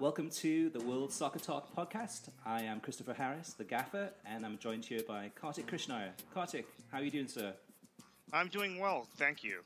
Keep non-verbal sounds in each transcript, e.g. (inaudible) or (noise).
Welcome to the World Soccer Talk podcast. I am Christopher Harris, the gaffer, and I'm joined here by Kartik Krishnaiyer. Kartik, how are you doing, sir? I'm doing well, thank you.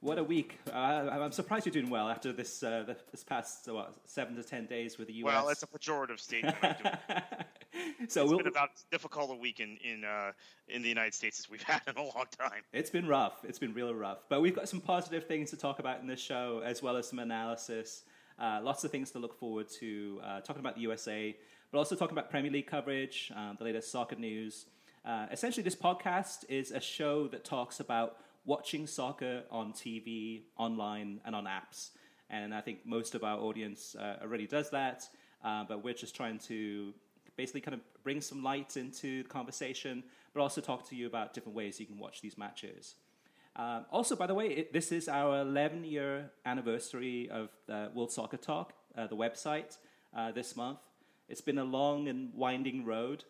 What a week! Uh, I'm surprised you're doing well after this uh, this past what, seven to ten days with the U.S. Well, it's a pejorative statement. (laughs) so it's we'll, been about as difficult a week in in, uh, in the United States as we've had in a long time. It's been rough. It's been real rough. But we've got some positive things to talk about in this show, as well as some analysis. Uh, lots of things to look forward to. Uh, talking about the USA, but also talking about Premier League coverage, um, the latest soccer news. Uh, essentially, this podcast is a show that talks about watching soccer on TV, online, and on apps. And I think most of our audience uh, already does that, uh, but we're just trying to basically kind of bring some light into the conversation, but also talk to you about different ways you can watch these matches. Um, also, by the way, it, this is our 11 year anniversary of the World Soccer Talk, uh, the website, uh, this month. It's been a long and winding road,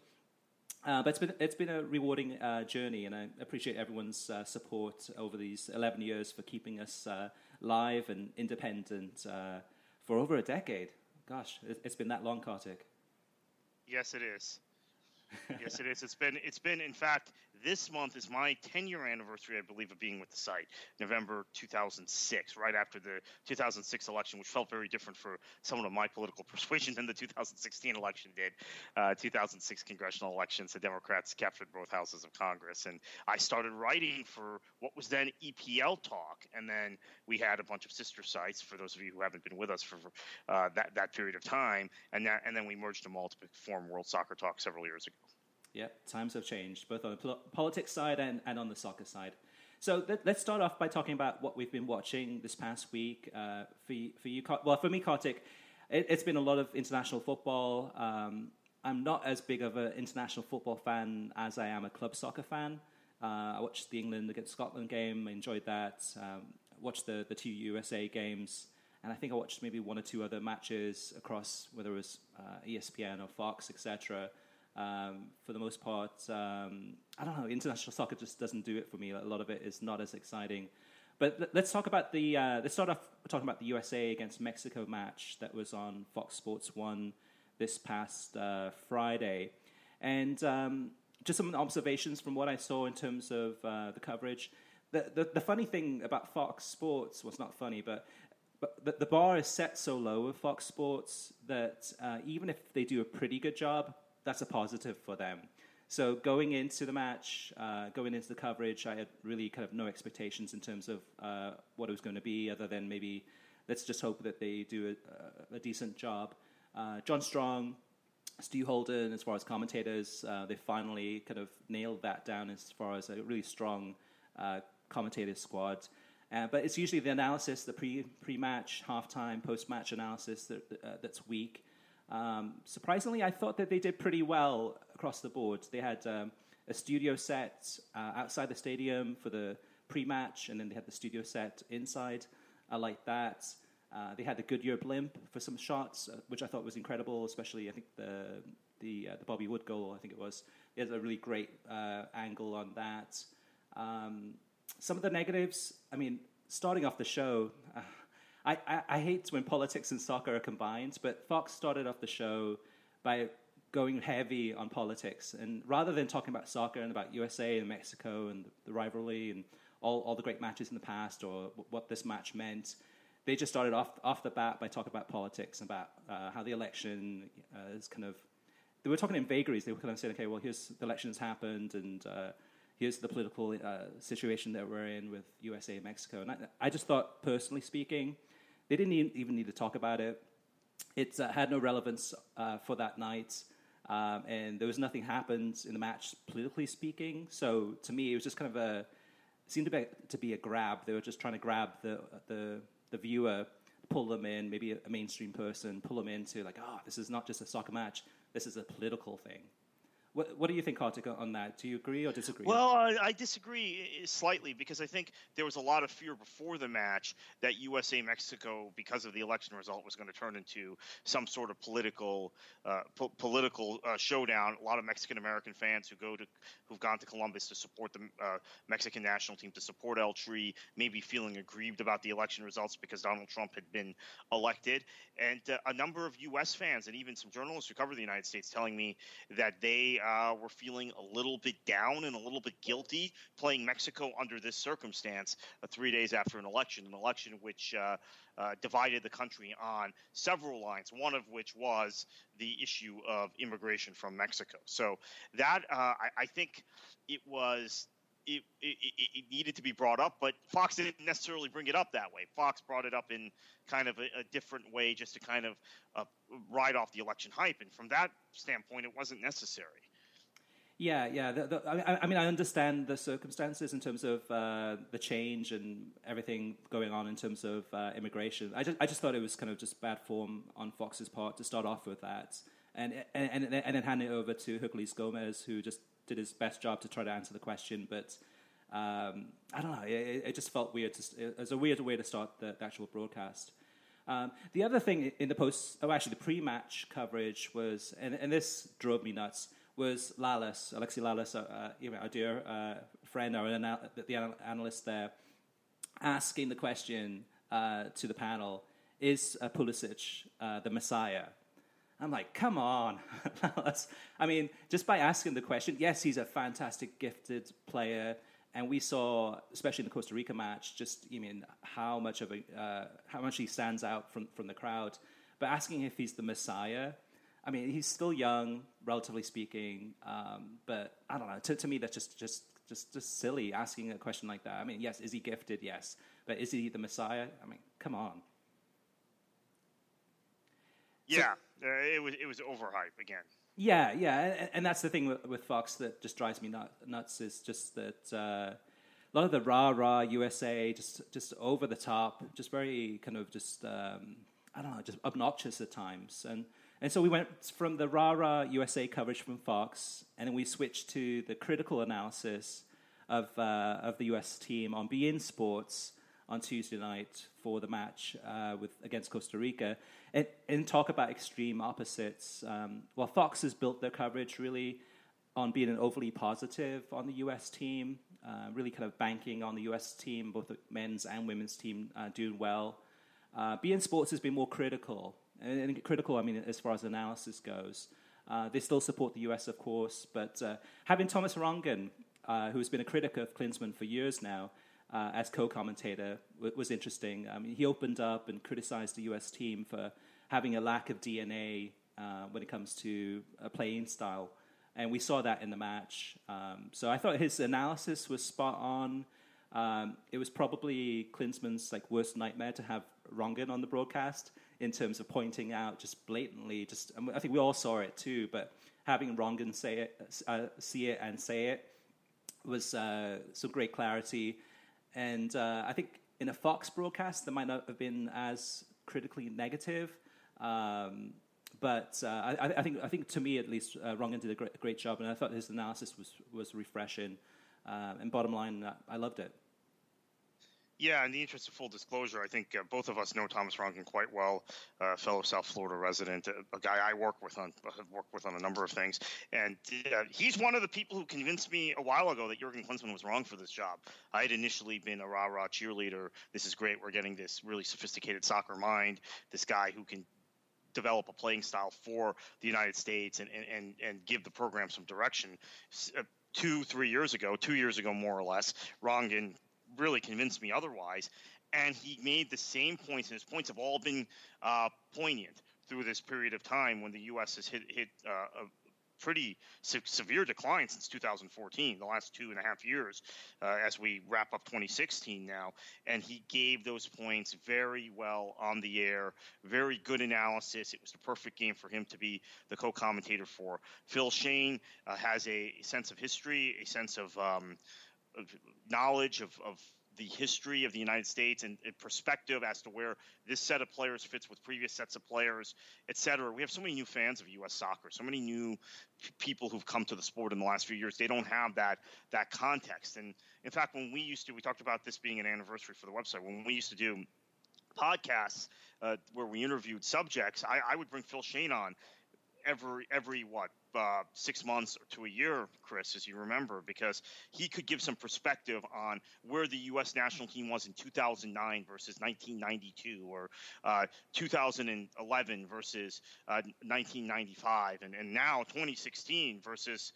uh, but it's been, it's been a rewarding uh, journey, and I appreciate everyone's uh, support over these 11 years for keeping us live and independent for over a decade. Gosh, it, it's been that long, Kartik. Yes, it is. yes, it is. It's been. It's been. In fact, this month is my 10-year anniversary, I believe, of being with the site. November 2006, right after the 2006 election, which felt very different for someone of my political (laughs) persuasion than the 2016 election did. Uh, 2006 congressional elections, the Democrats captured both houses of Congress, and I started writing for what was then EPL Talk, and then we had a bunch of sister sites. For those of you who haven't been with us for uh, that that period of time, and that, and then we merged them all to form World Soccer Talk several years ago. Yep, times have changed, both on the pol- politics side and, and on the soccer side. So let, us start off by talking about what we've been watching this past week. Uh, for, for you, well, for me, Kartik, it, has been a lot of international football. Um, I'm not as big of an international football fan as I am a club soccer fan. Uh, I watched the England against Scotland game, I enjoyed that. Um, watched the, the two USA games, and I think I watched maybe one or two other matches across whether it was uh, ESPN or Fox, etc. Um, for the most part, um, I don't know. International soccer just doesn't do it for me. A lot of it is not as exciting. But let's talk about the. Uh, let's start off talking about the USA against Mexico match that was on Fox Sports One this past uh, Friday, and um, just some observations from what I saw in terms of uh, the coverage. The, the, the funny thing about Fox Sports was not funny, but but the, the, bar is set so low with Fox Sports that uh, even if they do a pretty good job, that's a positive for them. So going into the match, uh, going into the coverage, I had really kind of no expectations in terms of uh, what it was going to be, other than maybe let's just hope that they do a, a decent job. Uh, John Strong, Stu Holden, as far as commentators, uh, they finally kind of nailed that down as far as a really strong uh, commentator squad. Uh, but it's usually the analysis, the pre pre match, halftime, post match analysis that, that's weak. Um, surprisingly, I thought that they did pretty well across the board. They had um, a studio set uh, outside the stadium for the pre-match, and then they had the studio set inside. I like that. Uh, they had the Goodyear blimp for some shots, uh, which I thought was incredible. Especially, I think the the uh, the Bobby Wood goal. I think it was. Has a really great uh, angle on that. Um, some of the negatives. I mean, starting off the show, uh, I, I, I hate when politics and soccer are combined, but Fox started off the show by going heavy on politics. And rather than talking about soccer and about USA and Mexico and the rivalry and all, all the great matches in the past or what this match meant. They just started off off the bat by talking about politics, about uh, how the election uh, is kind of. They were talking in vagaries. They were kind of saying, "Okay, well, here's the election elections happened, and uh, here's the political uh, situation that we're in with USA and Mexico." And I, I just thought, personally speaking, they didn't even need to talk about it. It uh, had no relevance uh, for that night. Um, and there was nothing happened in the match politically speaking. So to me, it was just kind of a seemed to be, to be a grab. They were just trying to grab the the, the viewer, pull them in, maybe a, a mainstream person, pull them into like, oh, this is not just a soccer match. This is a political thing. What, what do you think, Kartik, on that? Do you agree or disagree? Well, I, I disagree slightly because I think there was a lot of fear before the match that USA Mexico, because of the election result, was going to turn into some sort of political uh, po- political uh, showdown. A lot of Mexican American fans who go to who've gone to Columbus to support the uh, Mexican national team to support El Tri, maybe feeling aggrieved about the election results because Donald Trump had been elected, and uh, a number of U.S. fans and even some journalists who cover the United States telling me that they uh, were feeling a little bit down and a little bit guilty playing Mexico under this circumstance uh, three days after an election, an election which uh, uh, divided the country on several lines, one of which was the issue of immigration from Mexico. So that, uh, I, I think it was it, it, it, needed to be brought up, but Fox didn't necessarily bring it up that way. Fox brought it up in kind of a, a different way just to kind of uh, ride off the election hype. And from that standpoint, it wasn't necessary. Yeah, yeah. The, the, I, I, mean, I understand the circumstances in terms of uh, the change and everything going on in terms of uh, immigration. I just, I just thought it was kind of just bad form on Fox's part to start off with that, and and and, and then hand it over to Herculez Gomez, who just did his best job to try to answer the question. But um, I don't know. It, it, just felt weird. To, it was a weird way to start the, the actual broadcast. Um, the other thing in the post, oh, actually, the pre-match coverage was, and, and this drove me nuts was Lalas, Alexi Lalas, uh, uh, our dear uh, friend, our anal- the analyst there, asking the question uh, to the panel: Is uh, Pulisic uh, the Messiah? I'm like, come on, (laughs) Lalas. I mean, just by asking the question, yes, he's a fantastic, gifted player, and we saw, especially in the Costa Rica match, just you mean how much of a how much he stands out from from the crowd. But asking if he's the Messiah I mean, he's still young, relatively speaking, um, but I don't know. To, to me, that's just just just just silly asking a question like that. I mean, yes, is he gifted? Yes, but is he the Messiah? I mean, come on. Yeah, so, uh, it was it was overhype again. Yeah, yeah, and, and that's the thing with, with, Fox that just drives me nut, nuts is just that uh, a lot of the rah rah USA just just over the top, just very kind of just um, I don't know, just obnoxious at times, and and so we went from the rah rah USA coverage from Fox, and then we switched to the critical analysis of, uh, of the US team on beIN Sports on Tuesday night for the match uh, with against Costa Rica, and, and talk about extreme opposites. Um, well, Fox has built their coverage really on being an overly positive on the US team, uh, really kind of banking on the US team, both the men's and women's team uh, doing well. Uh, beIN Sports has been more critical and, critical, I mean, as far as analysis goes. Uh, they still support the US, of course, but uh, having Thomas Rongen, uh, who's been a critic of Klinsmann for years now, uh, as co-commentator w- was interesting. I mean, he opened up and criticized the U.S. team for having a lack of DNA uh, when it comes to a playing style, and we saw that in the match. Um, so I thought his analysis was spot on. Um, it was probably Klinsmann's like worst nightmare to have Rongen on the broadcast in terms of pointing out just blatantly, just I think we all saw it too, but having Rongen say it, uh, see it and say it was uh, some great clarity. And uh, I think in a Fox broadcast, that might not have been as critically negative. Um, but uh, I, I, think I think to me at least, uh, Rongen did a great, great, job, and I thought his analysis was was refreshing. Uh, and bottom line, I loved it. Yeah, in the interest of full disclosure, I think uh, both of us know Thomas Rongen quite well, uh, fellow South Florida resident, a, a, guy I work with on have worked with on a number of things, and uh, he's one of the people who convinced me a while ago that Jurgen Klinsmann was wrong for this job. I had initially been a rah rah cheerleader. This is great. We're getting this really sophisticated soccer mind. This guy who can develop a playing style for the United States and and and, and give the program some direction. Uh, two, three years ago, two years ago more or less, Rongen really convinced me otherwise. And he made the same points, and his points have all been uh, poignant through this period of time when the U.S. has hit hit uh, pretty se- severe decline since 2014, the last two and a half years, uh, as we wrap up 2016 now. And he gave those points very well on the air, very good analysis. It was the perfect game for him to be the co commentator for. Phil Schoen uh, has a sense of history, a sense of, um, knowledge of, of the history of the United States and, and, perspective as to where this set of players fits with previous sets of players, et cetera. We have so many new fans of U.S. soccer, so many new people who've come to the sport in the last few years. They don't have that that context. And in fact, when we used to, we talked about this being an anniversary for the website. When we used to do podcasts uh, where we interviewed subjects, I, I would bring Phil Schoen on every every what uh, six months to a year, Chris, as you remember, because he could give some perspective on where the U.S. national team was in 2009 versus 1992 or uh, 2011 versus uh, 1995, and, and now 2016 versus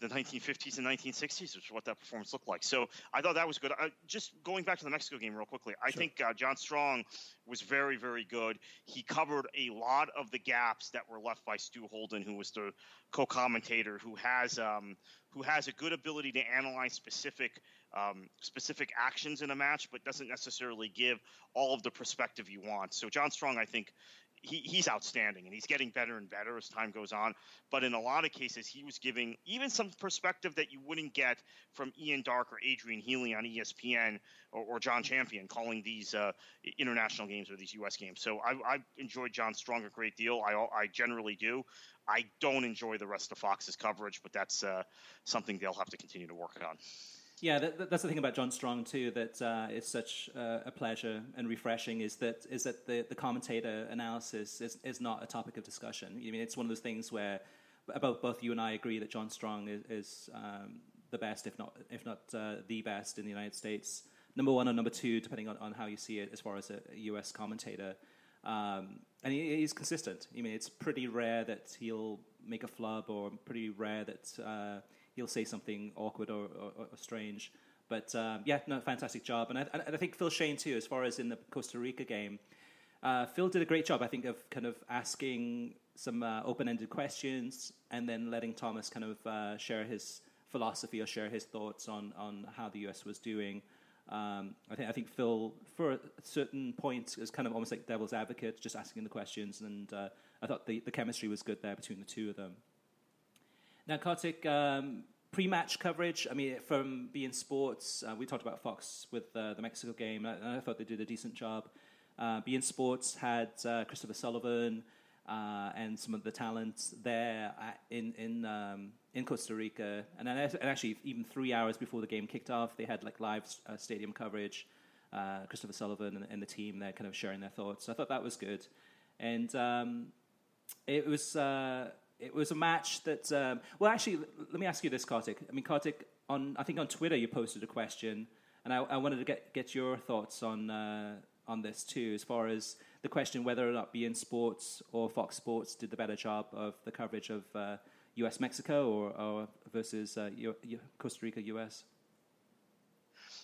the 1950s and 1960s, which is what that performance looked like. So I thought that was good. Uh, just going back to the Mexico game real quickly, I sure. think uh, John Strong was very, very good. He covered a lot of the gaps that were left by Stu Holden, who was the co-commentator, who has um, who has a good ability to analyze specific um, specific actions in a match, but doesn't necessarily give all of the perspective you want. So John Strong, I think, he, he's outstanding and he's getting better and better as time goes on. But in a lot of cases, he was giving even some perspective that you wouldn't get from Ian Darke or Adrian Healey on ESPN or, or John Champion calling these uh, international games or these U.S. games. So I, I enjoyed John Strong a great deal. I, I generally do. I don't enjoy the rest of Fox's coverage, but that's uh, something they'll have to continue to work on. Yeah, that, that's the thing about John Strong too. That uh, such a pleasure and refreshing. Is that is that the, the commentator analysis is, is not a topic of discussion. I mean, it's one of those things where both both you and I agree that John Strong is, is um, the best, if not if not uh, the best in the United States. Number one or number two, depending on, on how you see it, as far as a, a U.S. commentator. Um, and he, he's consistent. I mean, it's pretty rare that he'll make a flub, or pretty rare that uh, he'll say something awkward or, or, or strange. But um, yeah, no, fantastic job. And I, and I, think Phil Schoen too, as far as in the Costa Rica game, uh, Phil did a great job. I think of kind of asking some uh, open-ended questions and then letting Thomas kind of uh, share his philosophy or share his thoughts on on how the US was doing. Um, I think I think Phil, for a certain point, is kind of almost like devil's advocate, just asking the questions, and uh, I thought the, the chemistry was good there between the two of them. Now, Kartik, um, pre-match coverage. I mean, from beIN Sports, uh, we talked about Fox with uh, the Mexico game, and I thought they did a decent job. Uh, beIN Sports had uh, Christopher Sullivan uh, and some of the talent there in in um, in Costa Rica, and, then, and actually even three hours before the game kicked off, they had like live uh, stadium coverage. Christopher Sullivan and, and, the team there kind of sharing their thoughts. So I thought that was good, and um, it was it was a match that. Um, well, actually, let me ask you this, Kartik. I mean, Kartik, on I think on Twitter you posted a question, and I, I wanted to get get your thoughts on uh, on this too, as far as the question whether or not beIN Sports or Fox Sports did the better job of the coverage of uh, U.S. Mexico or, or versus uh, U- U- Costa Rica U.S.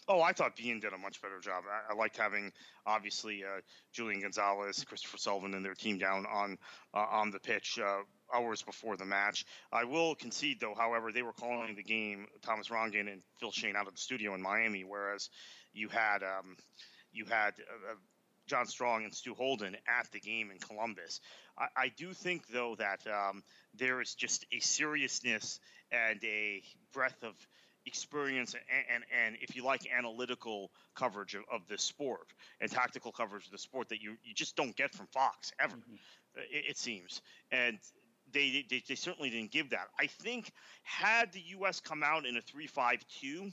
Oh, I thought beIN did a much better job. I, I liked having obviously uh, Julian Gonzalez, Christopher Sullivan, and their team down on uh, on the pitch. Uh, hours before the match. I will concede, though, however, they were calling the game Thomas Rongen and Phil Schoen, out of the studio in Miami, whereas you had um, you had uh, uh, John Strong and Stu Holden at the game in Columbus. I, I do think, though, that um, there is just a seriousness and a breadth of experience and, and, and, if you like analytical coverage of, of the sport and tactical coverage of the sport that you, you just don't get from Fox ever mm-hmm. it, it, seems and they, they, they certainly didn't give that. I think had the U.S. come out in a three-five-two,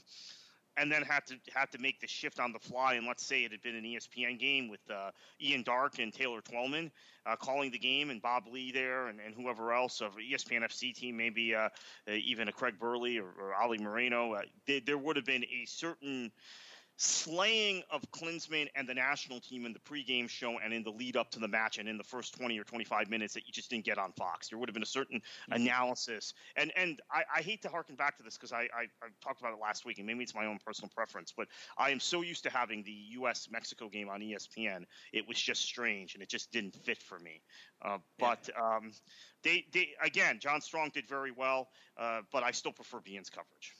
and then had to had to make the shift on the fly, and let's say it had been an ESPN game with uh, Ian Darke and Taylor Twellman uh, calling the game, and Bob Ley there, and, and whoever else of ESPN FC team, maybe uh, uh, even a Craig Burley or, or Ali Moreno, uh, there would have been a certain slaying of Klinsmann and the national team in the pregame show and in the lead up to the match and in the first 20 or 25 minutes that you just didn't get on Fox. There would have been a certain mm-hmm. analysis. And and I, I, hate to harken back to this because I, I, I, talked about it last week and maybe it's my own personal preference, but I am so used to having the U.S. Mexico game on ESPN. It was just strange and it just didn't fit for me. Uh, but um, they, they, again, John Strong did very well, uh, but I still prefer beIN's coverage.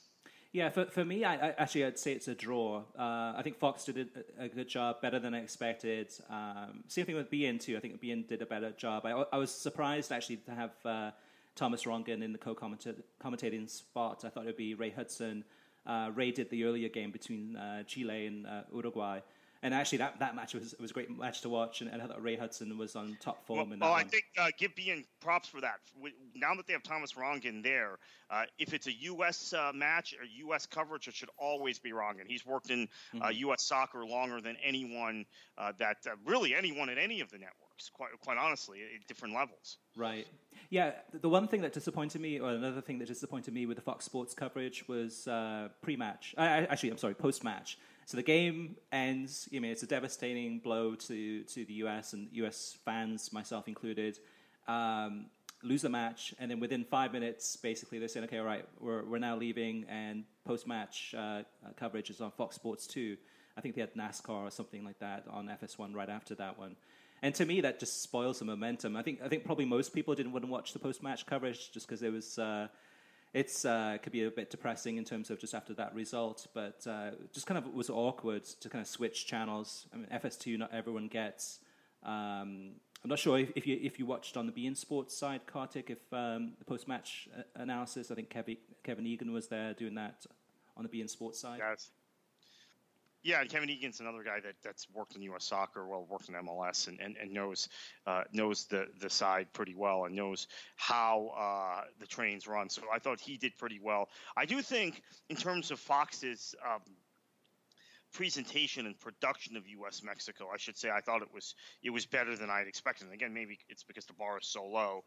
Yeah, for, for me, I, I, actually I'd say it's a draw. Uh, I think Fox did a, a, good job, better than I expected. Um, same thing with beIN too. I think beIN did a better job. I, I was surprised actually to have uh, Thomas Rongen in the co-commentating spot. I thought it would be Ray Hudson. Uh, Ray did the earlier game between uh, Chile and uh, Uruguay. And actually, that, that match was was a great match to watch, and, and I thought Ray Hudson was on top form. Well, in that oh, I think uh, give beIN props for that. Now that they have Thomas Rongen there, uh, if it's a U.S. Uh, match or U.S. coverage, it should always be Rongen. He's worked in uh, mm-hmm. U.S. soccer longer than anyone uh, that uh, really anyone at any of the networks. Quite quite honestly, at different levels. Right. Yeah. The one thing that disappointed me, or another thing that disappointed me with the Fox Sports coverage was pre-match. actually, I'm sorry, post-match so the game ends. I mean, it's a devastating blow to, to the US and US fans, myself included. Um, lose the match, and then within five minutes, basically they're saying, "Okay, all right, we're we're now leaving," and post-match uh, coverage is on Fox Sports two. I think they had NASCAR or something like that on FS1 right after that one. And to me, that just spoils the momentum. I think I think probably most people didn't want to watch the post-match coverage just because it was. Uh, it's uh, could be a bit depressing in terms of just after that result, but uh, just kind of was awkward to kind of switch channels. I mean, FS2 not everyone gets. Um, I'm not sure if, if, you if you watched on the beIN Sports side, Kartik, if um, the post match uh, analysis. I think Kevin, Kevin Egan was there doing that on the beIN Sports side. Yes. Yeah, and Kevin Egan's another guy that, that's worked in U.S. soccer, well, worked in MLS, and, and, and knows uh, knows the, the side pretty well and knows how uh, the trains run. So I thought he did pretty well. I do think, in terms of Fox's um, presentation and production of U.S. Mexico, I should say, I thought it was it was better than I'd expected. And again, maybe it's because the bar is so low,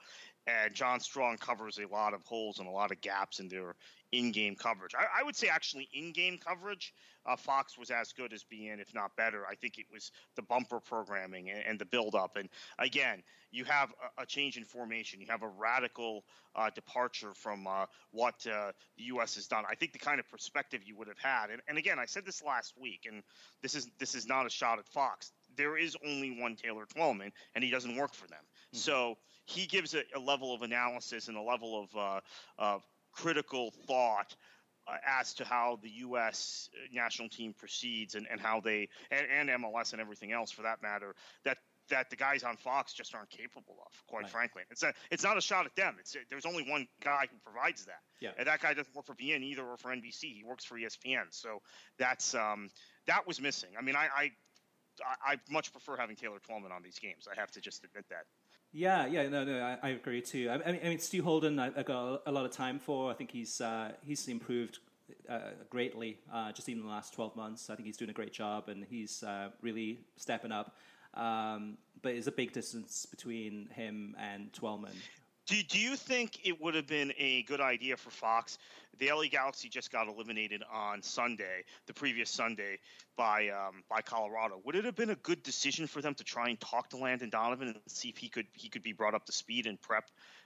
and John Strong covers a lot of holes and a lot of gaps in their in-game coverage. I, I would say actually in-game coverage, uh, Fox was as good as beIN, if not better. I think it was the bumper programming and, and the build-up. And again, you have a, a, change in formation. You have a radical uh, departure from uh, what uh, the U.S. has done. I think the kind of perspective you would have had. And, and again, I said this last week, and this is this is not a shot at Fox. There is only one Taylor Twellman, and he doesn't work for them. Mm-hmm. So he gives a, a, level of analysis and a level of, uh, of critical thought uh, as to how the U.S. national team proceeds and, and how they and, and, MLS and everything else for that matter that that the guys on Fox just aren't capable of. Quite right. frankly, it's a, it's not a shot at them. It's there's only one guy who provides that. Yeah. And that guy doesn't work for beIN either or for NBC. He works for ESPN. So that's um, that was missing. I mean, I, I I, much prefer having Taylor Twellman on these games. I have to just admit that. Yeah, yeah, no, no, I, I agree too. I, I, mean, I mean, Stu Holden, I, I got a lot of time for. I think he's uh, he's improved uh, greatly uh, just even in the last twelve months. I think he's doing a great job, and he's uh, really stepping up. Um, but there's a big distance between him and Twellman. Do, do you think it would have been a good idea for Fox? The LA Galaxy just got eliminated on Sunday, the previous Sunday, by um, by Colorado. Would it have been a good decision for them to try and talk to Landon Donovan and see if he could he could be brought up to speed and prep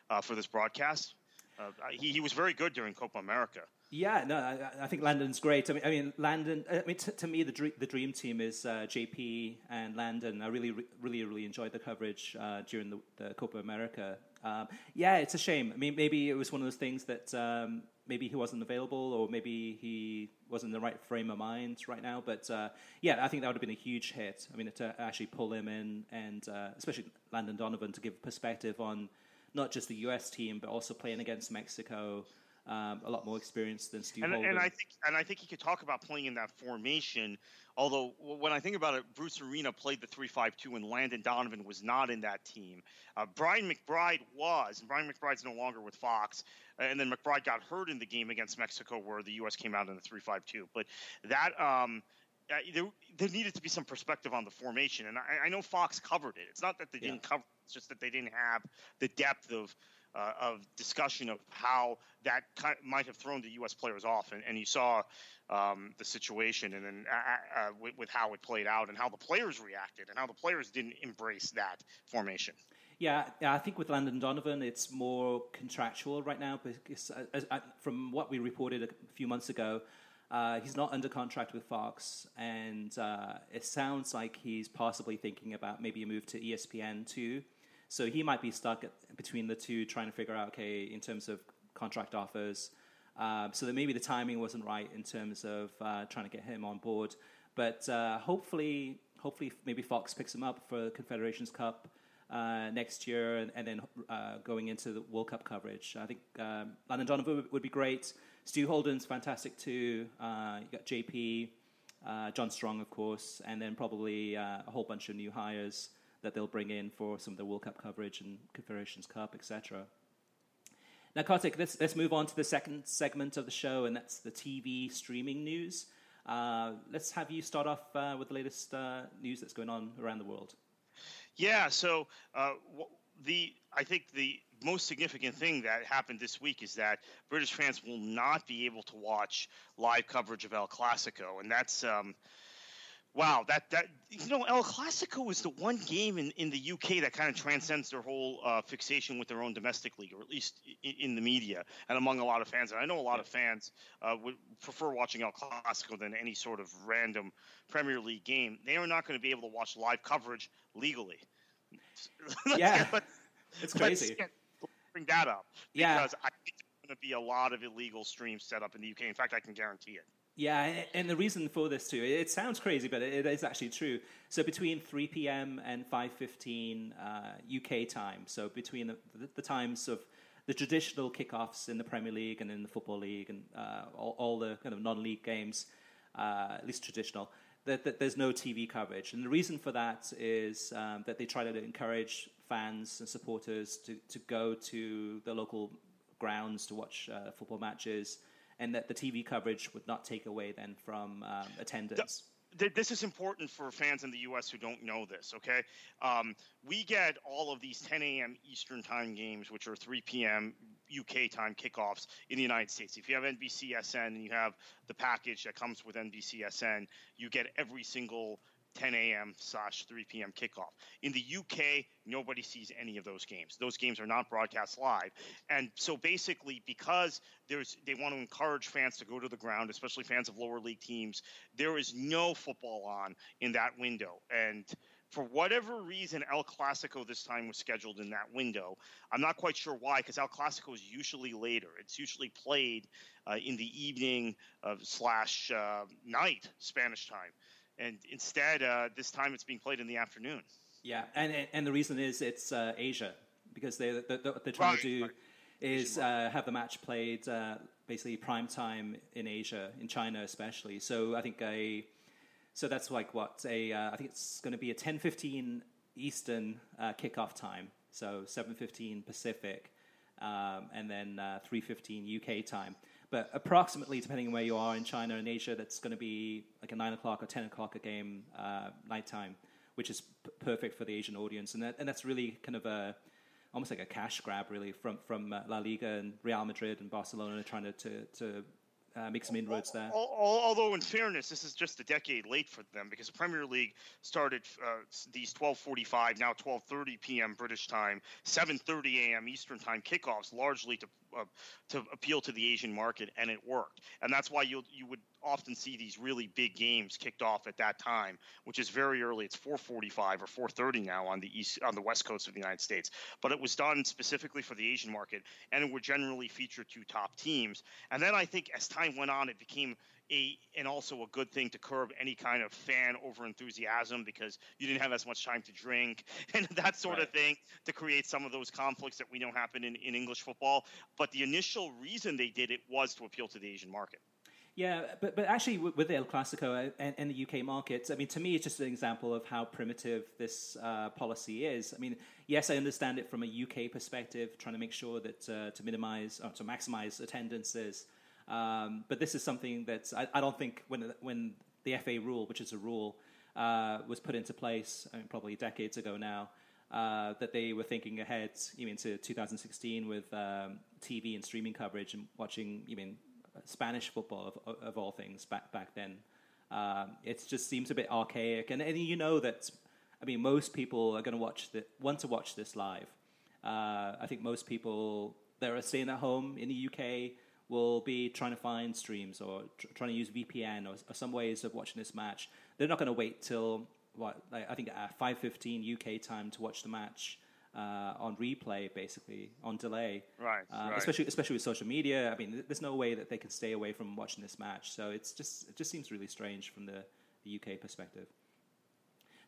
uh, for this broadcast? Uh, he, he was very good during Copa America. Yeah, no, I, I, think Landon's great. I mean, I mean, Landon. I mean, t- to me, the dream, the dream team is uh, JP and Landon. I really, really, really enjoyed the coverage uh, during the, the, Copa America. Um, yeah, it's a shame. I mean, maybe it was one of those things that um, maybe he wasn't available, or maybe he wasn't in the right frame of mind right now. But uh, yeah, I think that would have been a huge hit. I mean, to actually pull him in, and uh, especially Landon Donovan to give perspective on not just the U.S. team, but also playing against Mexico um, a lot more experience than Steve and, Holden. And I think, and I think he could talk about playing in that formation. Although when I think about it, Bruce Arena played the three-five-two, and Landon Donovan was not in that team. Uh, Brian McBride was, and Brian McBride's no longer with Fox. And then McBride got hurt in the game against Mexico, where the U.S. came out in the three-five-two. But that. Um, uh, there, there, needed to be some perspective on the formation, and I, I know Fox covered it. It's not that they didn't yeah. cover; it's just that they didn't have the depth of uh, of discussion of how that kind of might have thrown the U.S. players off, and, and you saw um, the situation, and then uh, uh, with, with, how it played out, and how the players reacted, and how the players didn't embrace that formation. Yeah, I think with Landon Donovan, it's more contractual right now because, uh, from what we reported a few months ago, uh, he's not under contract with Fox, and uh, it sounds like he's possibly thinking about maybe a move to ESPN too. So he might be stuck at, between the two, trying to figure out, okay, in terms of contract offers. Uh, so that maybe the timing wasn't right in terms of uh, trying to get him on board. But uh, hopefully, hopefully, maybe Fox picks him up for the Confederations Cup. Uh, next year, and, and then uh, going into the World Cup coverage. I think um, Landon Donovan would, be great. Stu Holden's fantastic too. Uh, you got JP, John Strong, of course, and then probably a whole bunch of new hires that they'll bring in for some of the World Cup coverage and Confederations Cup, etc. Now, Kartik, let's, let's move on to the second segment of the show, and that's the TV streaming news. Uh, let's have you start off uh, with the latest uh, news that's going on around the world. Yeah, so uh, the I think the most significant thing that happened this week is that British fans will not be able to watch live coverage of El Clasico, and that's um, wow. That that you know, El Clasico is the one game in, in the UK that kind of transcends their whole uh, fixation with their own domestic league, or at least in, in, the media and among a lot of fans. And I know a lot of fans uh, would prefer watching El Clasico than any sort of random Premier League game. They are not going to be able to watch live coverage legally. (laughs) yeah, it's crazy bring that up yeah. because I think there's going to be a lot of illegal streams set up in the UK. In fact, I can guarantee it. Yeah, and the reason for this too, it sounds crazy, but it is actually true. So between 3 p.m. and 5:15 uh, UK time, so between the, the, times of the traditional kickoffs in the Premier League and in the Football League and uh, all, all, the kind of non-league games, uh, at least traditional, that, that, there's no TV coverage. And the reason for that is um, that they try to encourage fans and supporters to, to go to the local grounds to watch uh, football matches, and that the TV coverage would not take away then from um, attendance. this is important for fans in the U.S. who don't know this. Okay, um, we get all of these 10 a.m. Eastern time games, which are 3 p.m. UK time kickoffs in the United States. If you have NBCSN and you have the package that comes with NBCSN, you get every single 10 a.m. slash 3 p.m. kickoff. In the UK, nobody sees any of those games. Those games are not broadcast live, and so basically, because there's they want to encourage fans to go to the ground, especially fans of lower league teams. There is no football on in that window, and for whatever reason, El Clasico this time was scheduled in that window. I'm not quite sure why, because El Clasico is usually later. It's usually played uh, in the evening uh, slash uh, night Spanish time, and instead uh, this time it's being played in the afternoon. Yeah, and and the reason is it's uh, Asia because they they're, they're trying right, to do right. is uh, have the match played basically prime time in Asia, in China especially. So I think a so that's like what a uh, I think it's going to be a 10:15 Eastern uh, kickoff time, so 7:15 Pacific, um, and then 3:15 uh, UK time. But approximately, depending on where you are in China and Asia, that's going to be like a nine o'clock or ten o'clock a game uh, nighttime, which is p- perfect for the Asian audience, and that, and that's really kind of a almost like a cash grab, really, from from uh, La Liga and Real Madrid and Barcelona trying to to, to uh, make some inroads there. Although, in fairness, this is just a decade late for them because the Premier League started uh, these 12:45 now 12:30 p.m. British time, 7:30 a.m. Eastern time kickoffs, largely to to appeal to the Asian market, and it worked. And that's why you you would often see these really big games kicked off at that time, which is very early. It's 4:45 or 4:30 now on the east on the west coast of the United States. But it was done specifically for the Asian market, and it would generally feature two top teams. And then I think as time went on, it became a, and also a good thing to curb any kind of fan over enthusiasm because you didn't have as much time to drink (laughs) and that sort right. of thing to create some of those conflicts that we know happen in, in English football. But the initial reason they did it was to appeal to the Asian market. Yeah, but but actually with the El Clasico and, and, the UK market, I mean, to me, it's just an example of how primitive this uh, policy is. I mean, yes, I understand it from a UK perspective, trying to make sure that uh, to minimize or to maximize attendances. Um, but this is something that I, I, don't think when when the FA rule, which is a rule, uh, was put into place, I mean, probably decades ago now. uh, that they were thinking ahead, mean, to 2016 with um, TV and streaming coverage and watching, mean, Spanish football of, of all things back back then. Um, it just seems a bit archaic, and, and you know that. I mean, most people are going to watch the, want to watch this live. Uh, I think most people that are staying at home in the UK will be trying to find streams or tr- trying to use VPN or, or, some ways of watching this match. They're not going to wait till what I think at five fifteen UK time to watch the match uh, on replay, basically on delay. Right, uh, right. Especially especially with social media. I mean, there's no way that they can stay away from watching this match. So it's just it just seems really strange from the, the UK perspective.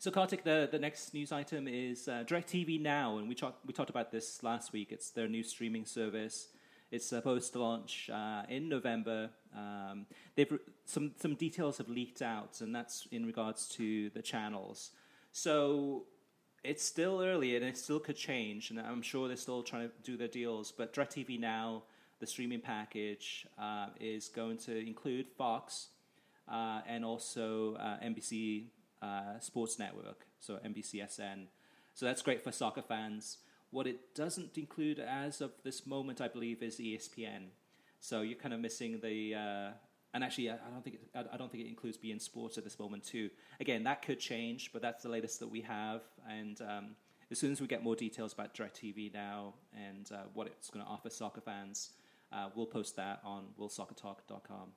So, Kartik, the, the next news item is uh, DirecTV Now, and we, talk, we talked about this last week. It's their new streaming service. It's supposed to launch uh, in November. Um, they've some some details have leaked out, and that's in regards to the channels. So it's still early, and it still could change. And I'm sure they're still trying to do their deals. But DirecTV Now, the streaming package, uh, is going to include Fox uh, and also uh, NBC uh, Sports Network, so NBCSN. So that's great for soccer fans. What it doesn't include as of this moment, I believe, is ESPN. So you're kind of missing the. Uh, and actually, I don't think it, I don't think it includes beIN Sports at this moment too. Again, that could change, but that's the latest that we have. And um, as soon as we get more details about DirecTV now and uh, what it's going to offer soccer fans, uh, we'll post that on worldsoccertalk.com.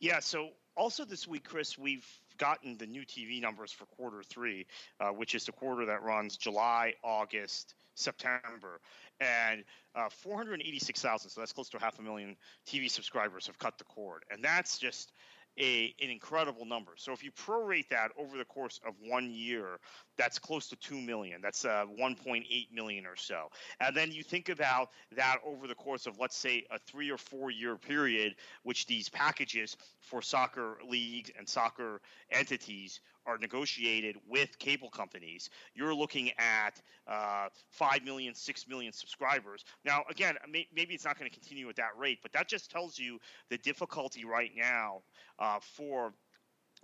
Yeah. So also this week, Chris, we've gotten the new TV numbers for quarter three, uh, which is the quarter that runs July, August, September. And uh, 486,000, so that's close to half a million TV subscribers have cut the cord. And that's just a, an incredible number. So if you prorate that over the course of one year, that's close to 2 million. That's uh, 1.8 million or so. And then you think about that over the course of, let's say, a three or four year period, which these packages for soccer leagues and soccer entities are negotiated with cable companies, you're looking at uh, 5 million, 6 million subscribers. Now, again, may, maybe it's not going to continue at that rate, but that just tells you the difficulty right now uh, for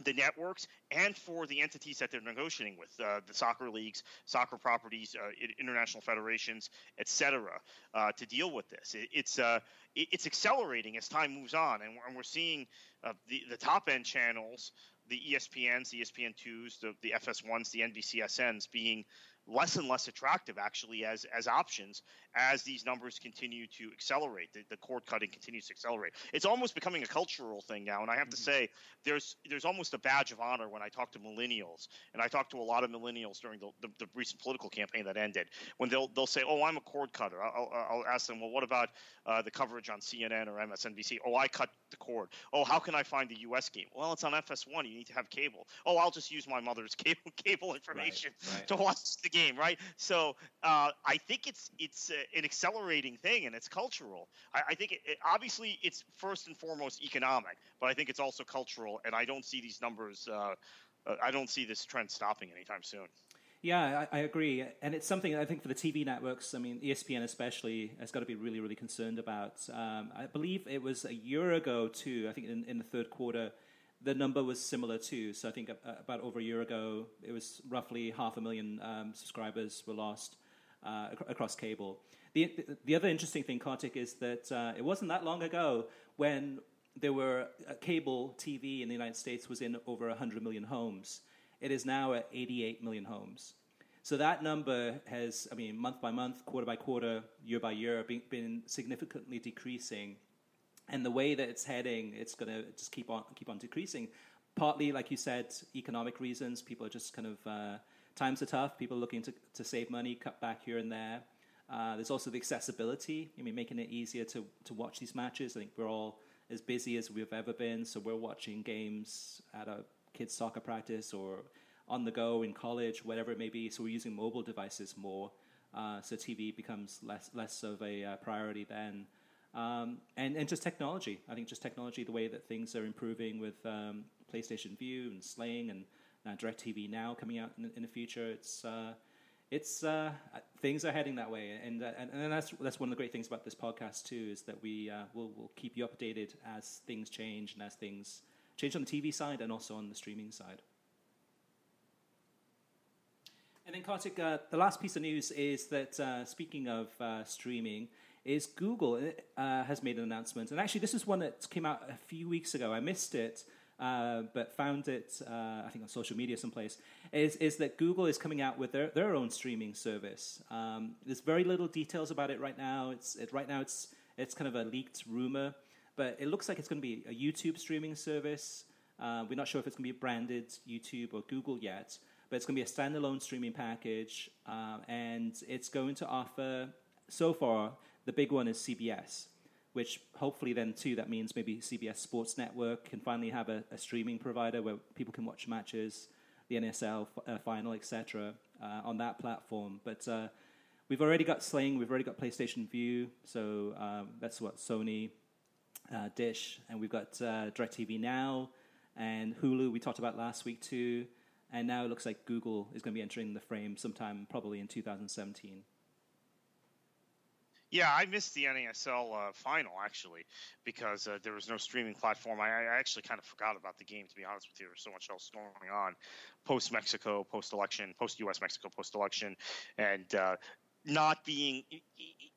the networks and for the entities that they're negotiating with uh, the soccer leagues soccer properties uh, international federations etc uh, to deal with this it, it's uh, it, it's accelerating as time moves on and, and we're seeing uh, the, the top end channels the espns the espn2s the, the fs1s the nbcsns being less and less attractive actually as as options as these numbers continue to accelerate the, the cord cutting continues to accelerate. It's almost becoming a cultural thing now and i have to mm-hmm. say there's there's almost a badge of honor when i talk to millennials and i talk to a lot of millennials during the, the, the recent political campaign that ended when they'll they'll say oh i'm a cord cutter. I'll, I'll ask them well what about uh, the coverage on cnn or msnbc oh i cut the cord. Oh how can i find the us game? Well it's on fs1 you need to have cable. Oh i'll just use my mother's (laughs) cable cable information right, right. to watch the game, right? So uh, I think it's it's uh, an accelerating thing, and it's cultural. I, I think it, it, obviously it's first and foremost economic, but I think it's also cultural, and I don't see these numbers. Uh, uh I don't see this trend stopping anytime soon. Yeah, I, I, agree, and it's something I think for the TV networks. I mean, ESPN especially has got to be really, really concerned about. Um, I believe it was a year ago too. I think in, in the third quarter the number was similar too. So I think about over a year ago, it was roughly half a million um, subscribers were lost uh, ac- across cable. The, the other interesting thing, Kartik, is that uh, it wasn't that long ago when there were uh, cable TV in the United States was in over 100 million homes. It is now at 88 million homes. So that number has, I mean, month by month, quarter by quarter, year by year, been, been significantly decreasing and the way that it's heading, it's going to just keep on keep on decreasing. Partly, like you said, economic reasons. People are just kind of uh, times are tough. People are looking to to save money, cut back here and there. Uh, there's also the accessibility. I mean, making it easier to to watch these matches. I think we're all as busy as we've ever been, so we're watching games at a kids' soccer practice or on the go in college, whatever it may be. So we're using mobile devices more. Uh, so TV becomes less less of a uh, priority then. Um, and, and just technology. I think just technology, the way that things are improving with um, PlayStation Vue and Sling and now DirecTV Now coming out in, in the future. It's uh, it's uh, things are heading that way, and, uh, and and that's that's one of the great things about this podcast too is that we uh, will will keep you updated as things change and as things change on the TV side and also on the streaming side. And then, Kartik, uh, the last piece of news is that uh, speaking of uh, streaming, is Google uh, has made an announcement, and actually, this is one that came out a few weeks ago. I missed it, uh, but found it, uh, I think, on social media someplace. Is is that Google is coming out with their, their own streaming service? Um, there's very little details about it right now. It's it, right now it's it's kind of a leaked rumor, but it looks like it's going to be a YouTube streaming service. Uh, we're not sure if it's going to be branded YouTube or Google yet, but it's going to be a standalone streaming package, uh, and it's going to offer so far the big one is CBS, which hopefully then too that means maybe CBS Sports Network can finally have a, a streaming provider where people can watch matches, the NASL uh, final, etc. Uh, on that platform. But uh, we've already got Sling, we've already got PlayStation Vue, so um, that's what Sony, uh, Dish, and we've got uh, DirecTV Now and Hulu. We talked about last week too. And now it looks like Google is going to be entering the frame sometime probably in 2017. Yeah, I missed the NASL uh, final actually because uh, there was no streaming platform. I, I, actually kind of forgot about the game to be honest with you. There's so much else going on post Mexico, post election, post U.S. Mexico, post election, and uh, not being,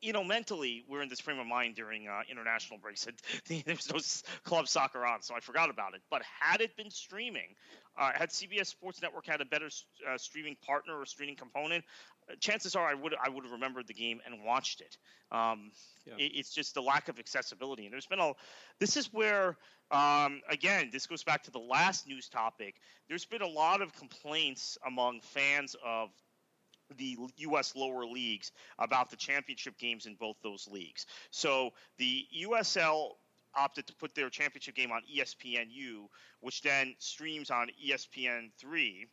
you know, mentally we're in this frame of mind during uh, international breaks. (laughs) there was no club soccer on, so I forgot about it. But had it been streaming, uh, had CBS Sports Network had a better uh, streaming partner or streaming component, chances are I would I would have remembered the game and watched it. Um, yeah. it. It's just the lack of accessibility, and there's been a. This is where um, again this goes back to the last news topic. There's been a lot of complaints among fans of the U.S. lower leagues about the championship games in both those leagues. So the USL opted to put their championship game on ESPNU, which then streams on ESPN3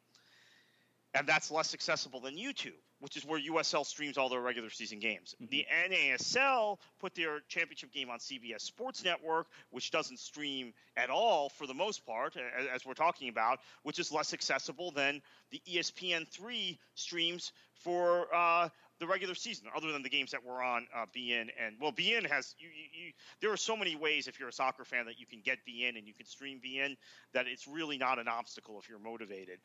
and that's less accessible than YouTube, which is where USL streams all their regular season games. Mm-hmm. The NASL put their championship game on CBS Sports Network, which doesn't stream at all for the most part, as we're talking about, which is less accessible than the ESPN3 streams for uh, the regular season, other than the games that were on uh, beIN and well, beIN has you, you, you, There are so many ways if you're a soccer fan that you can get beIN and you can stream beIN that it's really not an obstacle if you're motivated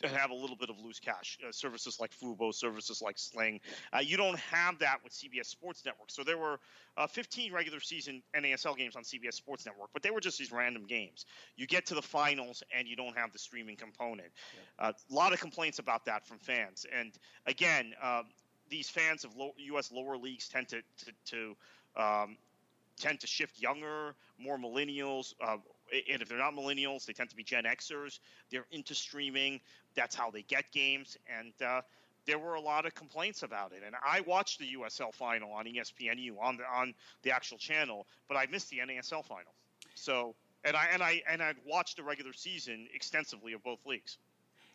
to have a little bit of loose cash. Uh, services like Fubo, services like Sling. Uh, you don't have that with CBS Sports Network. So there were uh, 15 regular season NASL games on CBS Sports Network, but they were just these random games. You get to the finals and you don't have the streaming component. A yeah. lot of complaints about that from fans. And again, um, these fans of low, U.S. lower leagues tend to to, to um, tend to shift younger, more millennials. Uh, and if they're not millennials, they tend to be Gen Xers. They're into streaming. That's how they get games. And uh, there were a lot of complaints about it. And I watched the USL final on ESPNU on the on the actual channel, but I missed the NASL final. So and I and I and I watched the regular season extensively of both leagues.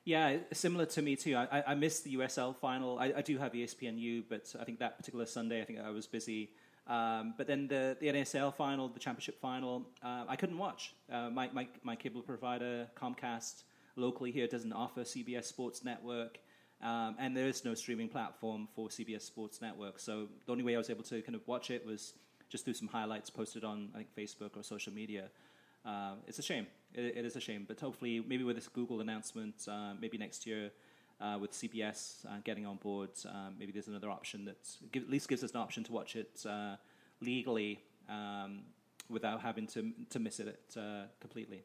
Yeah, similar to me too. I, I missed the USL final. I, I do have ESPNU, but I think that particular Sunday, I think I was busy um, but then the, the NASL final, the championship final, uh, I couldn't watch. Uh, my, my, my cable provider, Comcast, locally here doesn't offer CBS Sports Network. Um, and there is no streaming platform for CBS Sports Network. So the only way I was able to kind of watch it was just through some highlights posted on, I think, Facebook or social media. Uh, it's a shame. It, it is a shame. But hopefully, maybe with this Google announcement, uh, maybe next year, uh, with CBS uh, getting on board, um, maybe there's another option that at least gives us an option to watch it uh, legally um, without having to, to miss it uh, completely.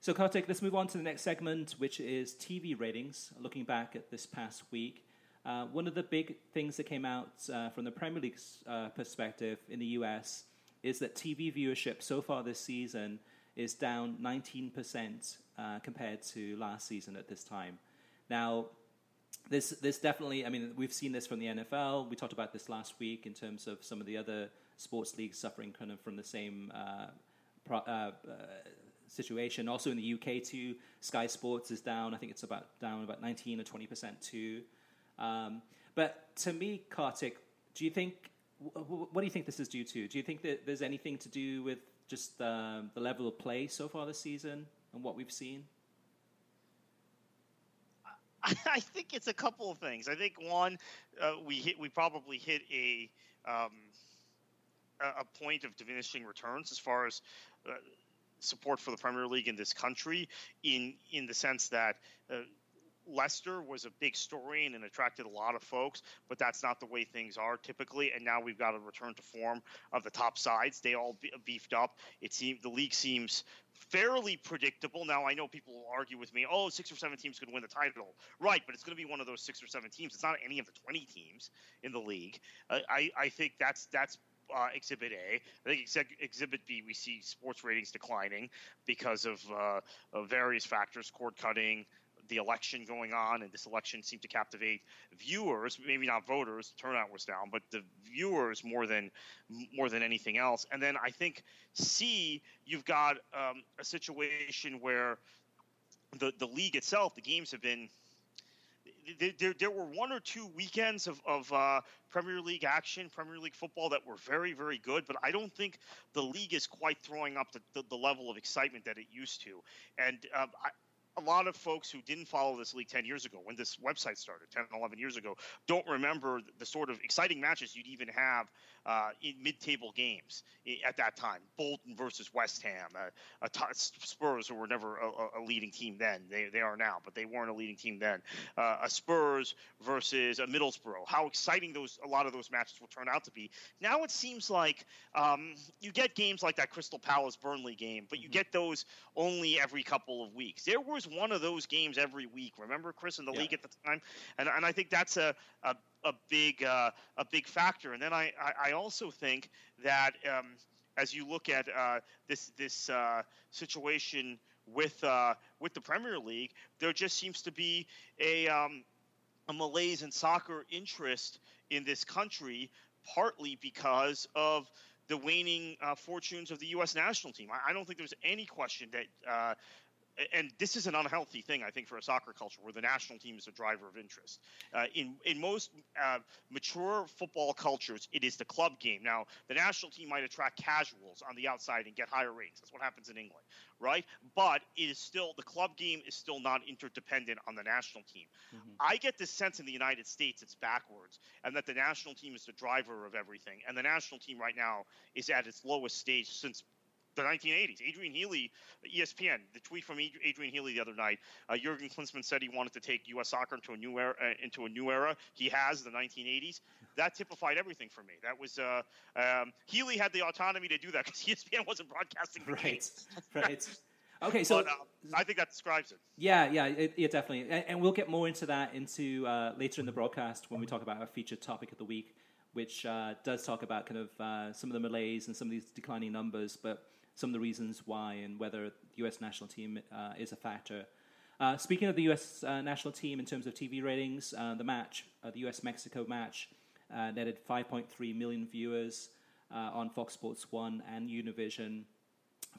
So, Kartik, let's move on to the next segment, which is TV ratings. Looking back at this past week, uh, one of the big things that came out uh, from the Premier League's perspective in the US is that TV viewership so far this season is down 19% compared to last season at this time. Now, this this definitely. I mean, we've seen this from the NFL. We talked about this last week in terms of some of the other sports leagues suffering kind of from the same uh, pro, uh, uh, situation. Also in the UK too, Sky Sports is down. I think it's about down about nineteen or twenty percent too. Um, but to me, Kartik, do you think? What do you think this is due to? Do you think that there's anything to do with just the level of play so far this season and what we've seen? (laughs) I think it's a couple of things. I think one, uh, we hit, we probably hit a um, a point of diminishing returns as far as uh, support for the Premier League in this country, in in the sense that uh, Leicester was a big story and attracted a lot of folks, but that's not the way things are typically. And now we've got a return to form of the top sides. They all beefed up. It seems the league seems fairly predictable. Now I know people will argue with me, oh, six or seven teams could win the title, right? But it's going to be one of those six or seven teams. It's not any of the twenty teams in the league. Uh, I I think that's that's uh, Exhibit A. I think ex- Exhibit B, we see sports ratings declining because of, uh, of various factors, cord cutting, the election going on, and this election seemed to captivate viewers, maybe not voters. Turnout was down, but the viewers more than more than anything else. And then I think C, you've got um, a situation where the the league itself, the games have been there, there were one or two weekends of, of uh, Premier League action, Premier League football that were very, very good, but I don't think the league is quite throwing up the, the, the level of excitement that it used to. And I, a lot of folks who didn't follow this league 10 years ago when this website started 10 11 years ago don't remember the sort of exciting matches you'd even have uh, in mid-table games at that time bolton versus west ham uh, uh, spurs who were never a, a, leading team then they, they are now but they weren't a leading team then uh, a spurs versus a middlesbrough how exciting those a lot of those matches will turn out to be now it seems like um, you get games like that crystal palace burnley game but you mm-hmm. get those only every couple of weeks there was one of those games every week. Remember, Chris, in the yeah. league at the time, and and I think that's a a, a big uh, a big factor. And then I I, also think that um, as you look at uh, this this uh, situation with uh, with the Premier League, there just seems to be a um, a malaise in soccer interest in this country, partly because of the waning uh, fortunes of the U.S. national team. I, I, don't think there's any question that uh, and this is an unhealthy thing, I think, for a soccer culture where the national team is a driver of interest. Uh, in in most uh, mature football cultures, it is the club game. Now, the national team might attract casuals on the outside and get higher ratings. That's what happens in England, right? But it is still the club game is still not interdependent on the national team. Mm-hmm. I get this sense in the United States it's backwards, and that the national team is the driver of everything, and the national team right now is at its lowest stage since the 1980s. Adrian Healey, ESPN, the tweet from Adrian Healey the other night. Uh, Jurgen Klinsmann said he wanted to take U.S. soccer into a new era. Uh, into a new era. He has the 1980s. That typified everything for me. That was uh, um, Healey had the autonomy to do that because (laughs) ESPN wasn't broadcasting right, (laughs) right. Okay, so but, uh, I think that describes it. Yeah, yeah, it, it definitely, and, and, we'll get more into that into uh, later in the broadcast when we talk about our featured topic of the week, which uh, does talk about kind of uh, some of the malaise and some of these declining numbers, but some of the reasons why and whether the U.S. national team uh, is a factor. Uh, speaking of the U.S. Uh, national team in terms of TV ratings, uh, the match, uh, the U.S. Mexico match, uh, netted 5.3 million viewers on Fox Sports 1 and Univision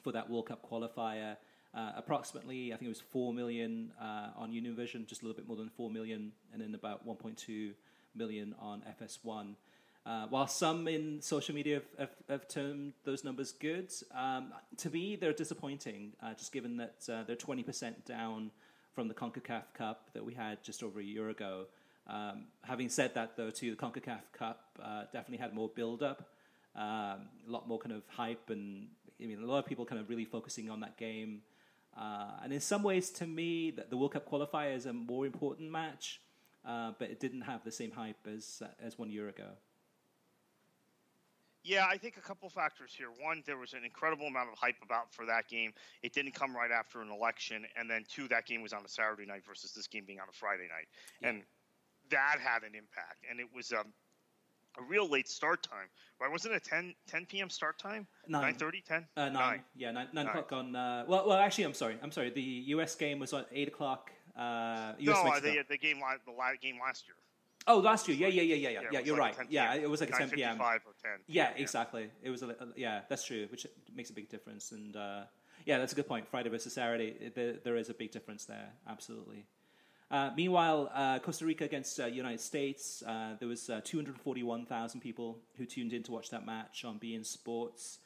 for that World Cup qualifier. approximately, I think it was 4 million on Univision, just a little bit more than 4 million, and then about 1.2 million on FS1. Uh, while some in social media have, have, have termed those numbers good, um, to me they're disappointing, uh, just given that uh, they're 20% down from the CONCACAF Cup that we had just over a year ago. Um, having said that, though, too, the CONCACAF Cup uh, definitely had more build-up, um, a lot more kind of hype, and I mean, a lot of people kind of really focusing on that game. Uh, and in some ways, to me, the, World Cup qualifier is a more important match, but it didn't have the same hype as as one year ago. Yeah, I think a couple factors here. One, there was an incredible amount of hype about for that game. It didn't come right after an election, and then two, that game was on a Saturday night versus this game being on a Friday night, yeah. and that had an impact. And it was um, a real late start time. Right? Wasn't it 10, 10 p.m. start time? Nine. 9.30, 10? Uh, nine. nine. Yeah, nine, nine, nine. o'clock on. Uh, well, well, actually, I'm sorry. I'm sorry. The U.S. game was at eight o'clock. Uh, US no, the, the game the game last year. Oh, last year. Yeah, yeah, yeah, yeah, yeah. yeah you're right. Yeah, it was like a 10 p.m. Five or 10. Yeah, exactly. It was a, yeah, that's true, which makes a big difference. And uh, yeah, that's a good point. Friday versus Saturday, there, there is a big difference there. Absolutely. Uh, meanwhile, uh, Costa Rica against uh, United States, uh, there was uh, 241,000 people who tuned in to watch that match on beIN Sports.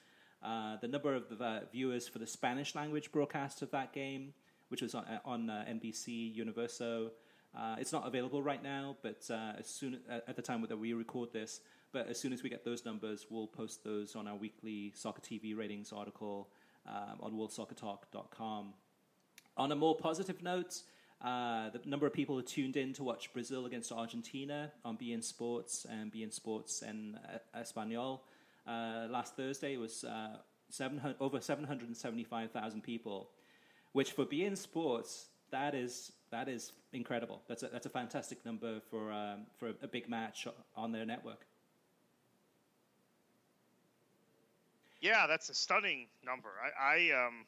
Uh, the number of viewers for the Spanish language broadcast of that game, which was on, on NBC Universo, uh, it's not available right now, but uh, as soon at the time that we record this, but as soon as we get those numbers, we'll post those on our weekly soccer TV ratings article um, on worldsoccertalk.com. On a more positive note, Uh, the number of people who tuned in to watch Brazil against Argentina on beIN Sports and beIN Sports and uh, Espanol uh, last Thursday was uh, 700, over 775,000 people, which for beIN Sports, that is, that is incredible. That's a, that's a fantastic number for, um, for a big match on their network. Yeah, that's a stunning number. I, I um,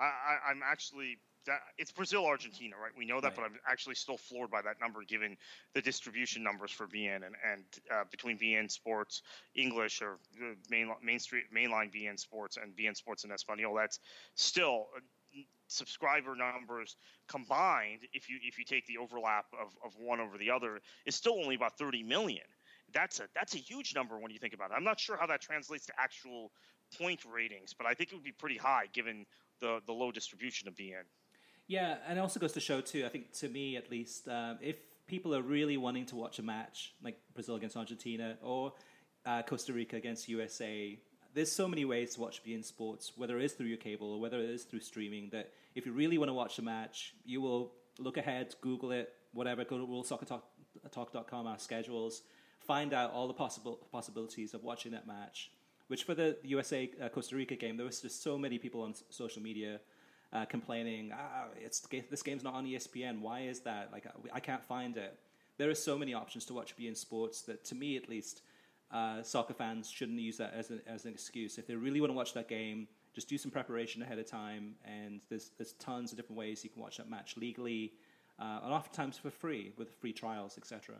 I, I'm actually that it's Brazil Argentina, right? We know that, right. but I'm actually still floored by that number given the distribution numbers for beIN and and uh, between beIN Sports English or main main street mainline beIN Sports and beIN Sports and Espanol. That's still. Subscriber numbers combined if you if you take the overlap of, of one over the other is still only about 30 million that's a that's a huge number when you think about it i'm not sure how that translates to actual point ratings but i think it would be pretty high given the the low distribution of beIN. yeah, and it also goes to show too. I think to me at least, um, if people are really wanting to watch a match like Brazil against Argentina or uh, Costa Rica against USA, there's so many ways to watch beIN Sports, whether it is through your cable or whether it is through streaming. That if you really want to watch a match, you will look ahead, Google it, whatever. Go to WorldSoccerTalk.com, our schedules, find out all the possible possibilities of watching that match. Which for the USA uh, Costa Rica game, there was just so many people on social media uh, complaining, ah, it's this game's not on ESPN. Why is that? Like, I can't find it. There are so many options to watch beIN Sports that, to me at least, uh, soccer fans shouldn't use that as, an, as an excuse. If they really want to watch that game, just do some preparation ahead of time. And there's there's tons of different ways you can watch that match legally, uh, and oftentimes for free with free trials, etc.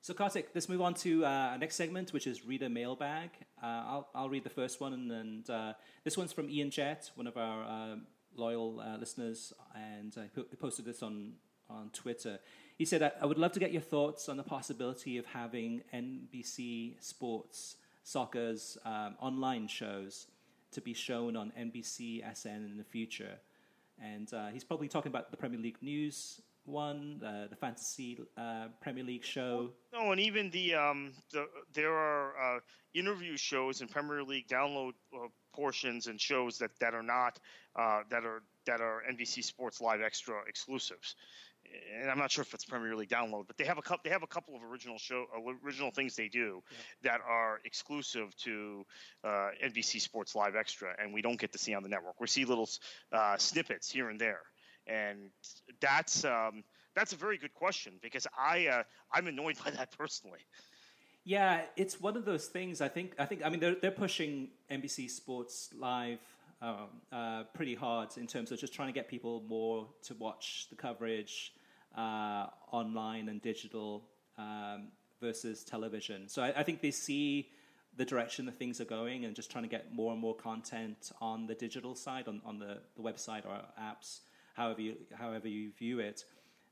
So, Kartik, let's move on to uh, our next segment, which is Reader Mailbag. Uh, I'll, I'll read the first one, and, and uh, this one's from Ian Jett, one of our um, loyal uh, listeners, and he posted this on, on Twitter. He said, I, I would love to get your thoughts on the possibility of having NBC Sports Soccer's um, online shows to be shown on NBC SN in the future. And uh, he's probably talking about the Premier League news one, uh, the fantasy uh, Premier League show. No, and even the, um, the there are uh, interview shows and Premier League download uh, portions and shows that, that are not uh, that are that are NBC Sports Live Extra exclusives. And I'm not sure if it's Premier League download, but they have a couple. They have a couple of original show, original things they do yeah. that are exclusive to uh, NBC Sports Live Extra, and we don't get to see on the network. We see little snippets here and there and that's um, that's a very good question because I uh, I'm annoyed (laughs) by that personally. Yeah, it's one of those things. I think I think I mean they're they're pushing NBC Sports Live um, uh, pretty hard in terms of just trying to get people more to watch the coverage uh, online and digital um, versus television. So I, I think they see the direction that things are going and just trying to get more and more content on the digital side, on, on the, the website or apps however you, however you view it.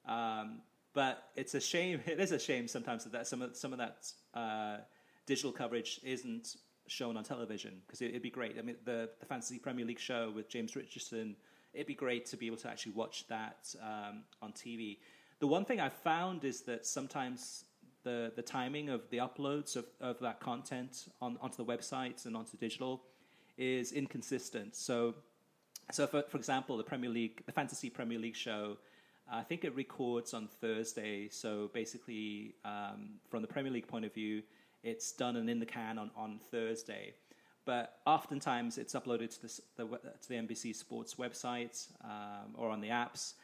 Um, but it's a shame. (laughs) It is a shame sometimes that some of some of that uh, digital coverage isn't shown on television because it, would be great. I mean, the the Fantasy Premier League show with James Richardson. It'd be great to be able to actually watch that um, on TV. The one thing I've found is that sometimes the the timing of the uploads of, of that content on, onto the websites and onto digital is inconsistent. So so, for, for example, the Premier League, the Fantasy Premier League show, I think it records on Thursday. So basically, um, from the Premier League point of view, it's done and in the can on, on Thursday. But oftentimes, it's uploaded to, the, to the NBC Sports website um, or on the apps.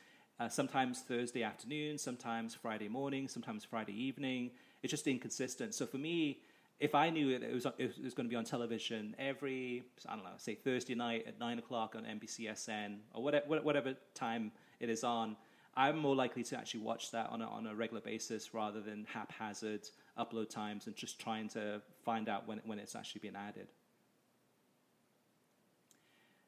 Uh, sometimes Thursday afternoon, sometimes Friday morning, sometimes Friday evening. It's just inconsistent. So for me, if I knew it was, it was going to be on television every, I don't know, say Thursday night at 9 o'clock on NBCSN or whatever, whatever time it is on, I'm more likely to actually watch that on a, on a regular basis rather than haphazard upload times and just trying to find out when, when it's actually being added.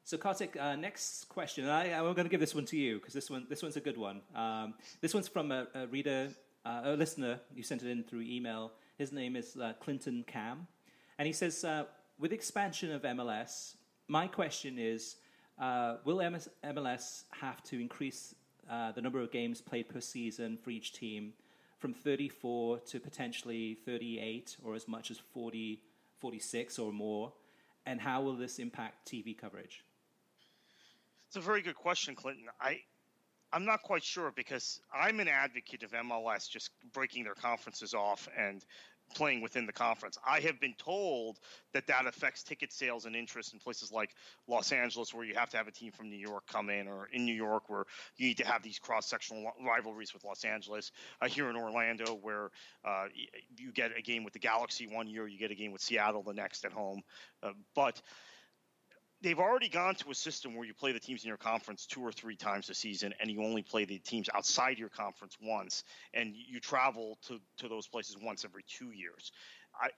So, Kartik, uh, next question. I, I'm going to give this one to you because this one, this one's a good one. Um, this one's from a, a reader, uh, a listener. You sent it in through email. His name is uh, Clinton Cam. And he says, uh, with expansion of MLS, my question is uh, will MLS have to increase uh, the number of games played per season for each team from 34 to potentially 38 or as much as 40, 46 or more? And how will this impact TV coverage? It's a very good question, Clinton. I I'm not quite sure because I'm an advocate of MLS just breaking their conferences off and playing within the conference. I have been told that that affects ticket sales and interest in places like Los Angeles, where you have to have a team from New York come in, or in New York, where you need to have these cross-sectional rivalries with Los Angeles. Uh, here in Orlando, where uh, you get a game with the Galaxy one year, you get a game with Seattle the next at home. Uh, but they've already gone to a system where you play the teams in your conference two or three times a season and you only play the teams outside your conference once and you travel to, to those places once every two years. I,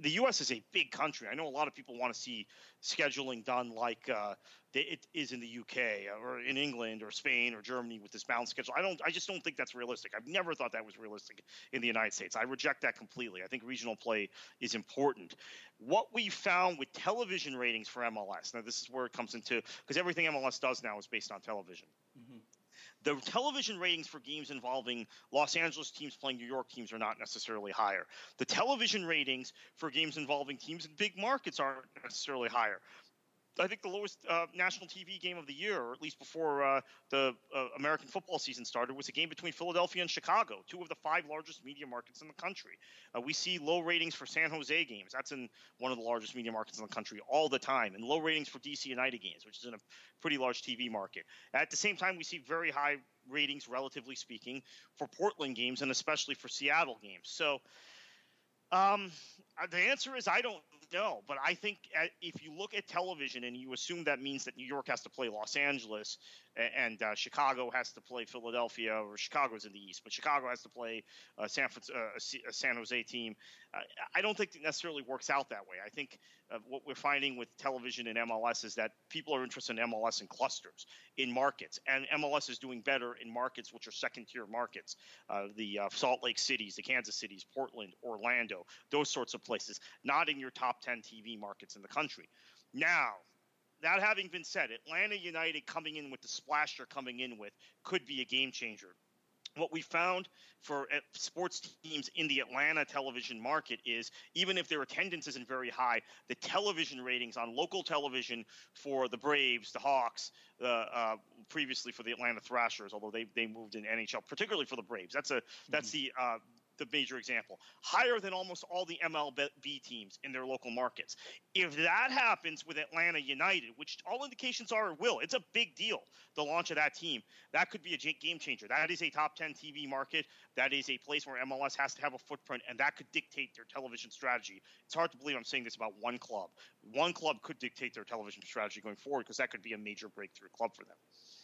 the U.S. is a big country. I know a lot of people want to see scheduling done like uh, it is in the U.K. or in England or Spain or Germany with this balanced schedule. I don't. I just don't think that's realistic. I've never thought that was realistic in the United States. I reject that completely. I think regional play is important. What we found with television ratings for MLS. Now, this is where it comes into because everything MLS does now is based on television. Mm-hmm the television ratings for games involving Los Angeles teams playing New York teams are not necessarily higher. The television ratings for games involving teams in big markets aren't necessarily higher. I think the lowest uh, national TV game of the year, or at least before uh, the uh, American football season started, was a game between Philadelphia and Chicago, two of the five largest media markets in the country. Uh, we see low ratings for San Jose games. That's in one of the largest media markets in the country all the time, and low ratings for DC United games, which is in a pretty large TV market. At the same time, we see very high ratings, relatively speaking, for Portland games and especially for Seattle games. So, um, the answer is I don't know, but I think if you look at television and you assume that means that New York has to play Los Angeles and uh, Chicago has to play Philadelphia, or Chicago's in the East, but Chicago has to play uh, San, uh, a San Jose team. Uh, I don't think it necessarily works out that way. I think uh, what we're finding with television and MLS is that people are interested in MLS in clusters, in markets, and MLS is doing better in markets which are second-tier markets, the Salt Lake cities, the Kansas cities, Portland, Orlando, those sorts of places, not in your top 10 TV markets in the country. Now, that having been said, Atlanta United coming in with the splash they're coming in with could be a game changer. What we found for uh, sports teams in the Atlanta television market is even if their attendance isn't very high, the television ratings on local television for the Braves, the Hawks, uh, uh, previously for the Atlanta Thrashers, although they, they moved in NHL, particularly for the Braves. That's a that's mm-hmm. the uh, the major example, higher than almost all the MLB teams in their local markets. If that happens with Atlanta United, which all indications are it will, it's a big deal, the launch of that team. That could be a game changer. That is a top 10 TV market. That is a place where MLS has to have a footprint, and that could dictate their television strategy. It's hard to believe I'm saying this about one club. One club could dictate their television strategy going forward because that could be a major breakthrough club for them.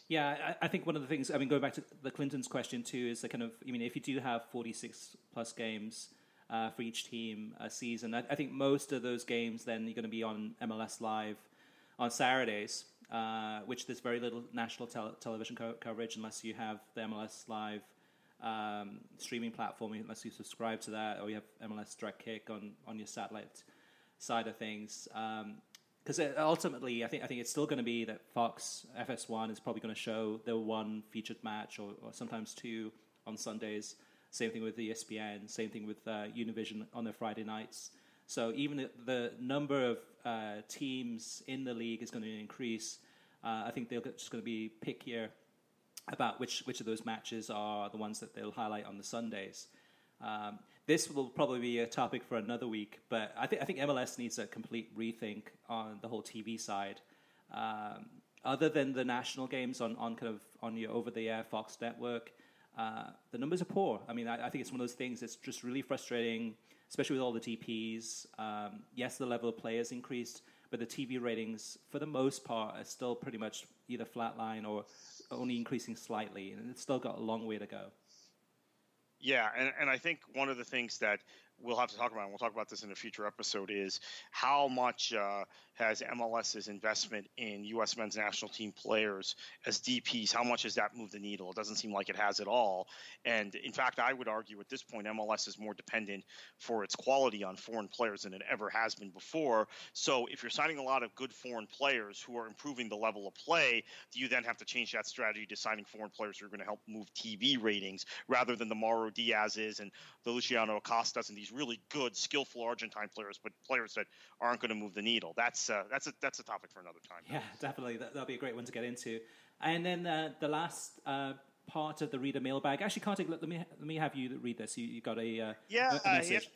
Yeah, I, I, think one of the things, I mean, going back to the Clinton's question too, is the kind of, I mean, if you do have 46 plus games uh, for each team a season, I, I, think most of those games then you're going to be on MLS Live on Saturdays, uh, which there's very little national television co- coverage unless you have the MLS Live um, streaming platform, unless you subscribe to that, or you have MLS Direct Kick on, on your satellite side of things. Um, because ultimately, I think I think it's still going to be that Fox FS1 is probably going to show the one featured match or, or, sometimes two on Sundays. Same thing with ESPN. Same thing with uh, Univision on their Friday nights. So even the, the number of uh, teams in the league is going to increase. Uh, I think they're just going to be pickier about which which of those matches are the ones that they'll highlight on the Sundays. Um, this will probably be a topic for another week, but I think I think MLS needs a complete rethink on the whole TV side. Um, other than the national games on, on kind of on your over the air Fox network, uh, the numbers are poor. I mean, I, I, think it's one of those things that's just really frustrating, especially with all the DPs. Um, yes, the level of play has increased, but the TV ratings, for the most part, are still pretty much either flatline or only increasing slightly, and it's still got a long way to go. Yeah, and, and I think one of the things that we'll have to talk about, and we'll talk about this in a future episode, is how much uh, has MLS's investment in U.S. men's national team players as DPs, how much has that moved the needle? It doesn't seem like it has at all. And in fact, I would argue at this point, MLS is more dependent for its quality on foreign players than it ever has been before. So if you're signing a lot of good foreign players who are improving the level of play, do you then have to change that strategy to signing foreign players who are going to help move TV ratings rather than the Mauro Diaz's and the Luciano Acostas and these really good, skillful Argentine players, but players that aren't going to move the needle? That's uh, that's a that's a topic for another time. Yeah, definitely. That, will be a great one to get into. And then uh, the last uh, part of the reader mailbag. Actually, Kartik, let, let me let me have you read this. You, you got a uh, yeah, a, a message. Uh, yeah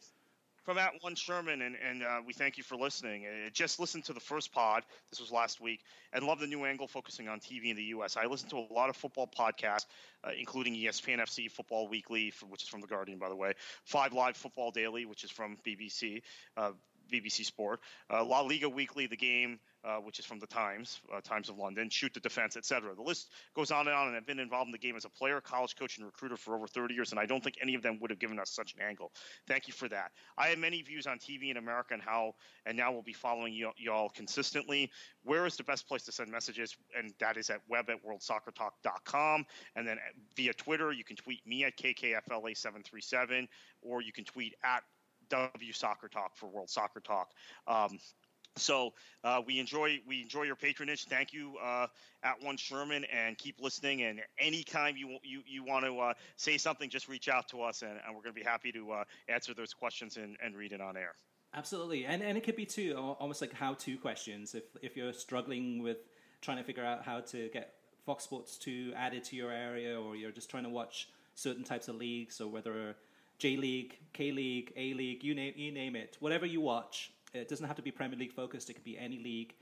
from at one Sherman, and, and uh, we thank you for listening. Uh, just listened to the first pod. This was last week, and love the new angle focusing on TV in the U.S. I listen to a lot of football podcasts, uh, including ESPN FC Football Weekly, which is from the Guardian, by the way. Five Live Football Daily, which is from BBC. Uh, BBC Sport, uh, La Liga Weekly, The Game, uh, which is from the Times, uh, Times of London, Shoot the Defense, etc. The list goes on and on. And I've been involved in the game as a player, college coach, and recruiter for over 30 years, and I don't think any of them would have given us such an angle. Thank you for that. I have many views on TV in America and how, and now we'll be following y- y'all consistently. Where is the best place to send messages? And that is at web at worldsoccertalk.com. And then via Twitter, you can tweet me at KKFLA737, or you can tweet at W Soccer Talk for World Soccer Talk. Um, so uh, we enjoy we enjoy your patronage. Thank you uh, at One Sherman, and keep listening. And anytime you you, you want to uh, say something, just reach out to us, and, and we're going to be happy to uh, answer those questions and, and read it on air. Absolutely, and and it could be too almost like how to questions. If if you're struggling with trying to figure out how to get Fox Sports two added to your area, or you're just trying to watch certain types of leagues, or whether J League, K League, A League, you name you name it, whatever you watch it doesn't have to be Premier League focused. It could be any league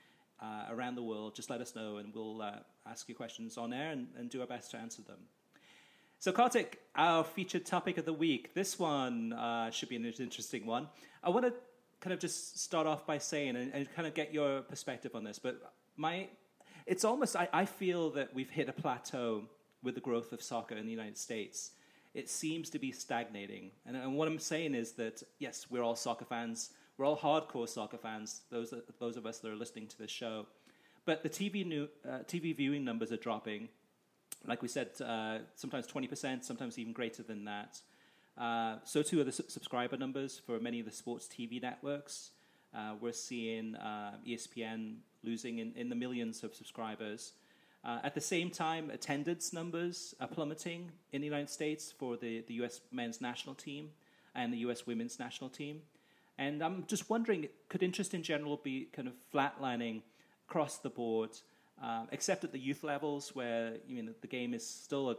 uh, around the world. Just let us know, and we'll uh, ask you questions on air and, and, do our best to answer them. So, Kartik, our featured topic of the week. This one uh, should be an interesting one. I want to kind of just start off by saying and, and, kind of get your perspective on this. But my, it's almost I, I feel that we've hit a plateau with the growth of soccer in the United States. It seems to be stagnating, and, and what I'm saying is that yes, we're all soccer fans we're all hardcore soccer fans, those, those of us that are listening to this show. But the TV, new, uh, TV viewing numbers are dropping. Like we said, uh, sometimes 20%, sometimes even greater than that. Uh, so too are the su- subscriber numbers for many of the sports TV networks. Uh, we're seeing uh, ESPN losing in, in the millions of subscribers. Uh, at the same time, attendance numbers are plummeting in the United States for the, the US men's national team and the US women's national team. And I'm just wondering, could interest in general be kind of flatlining across the board, uh, except at the youth levels where you know, the game is still a,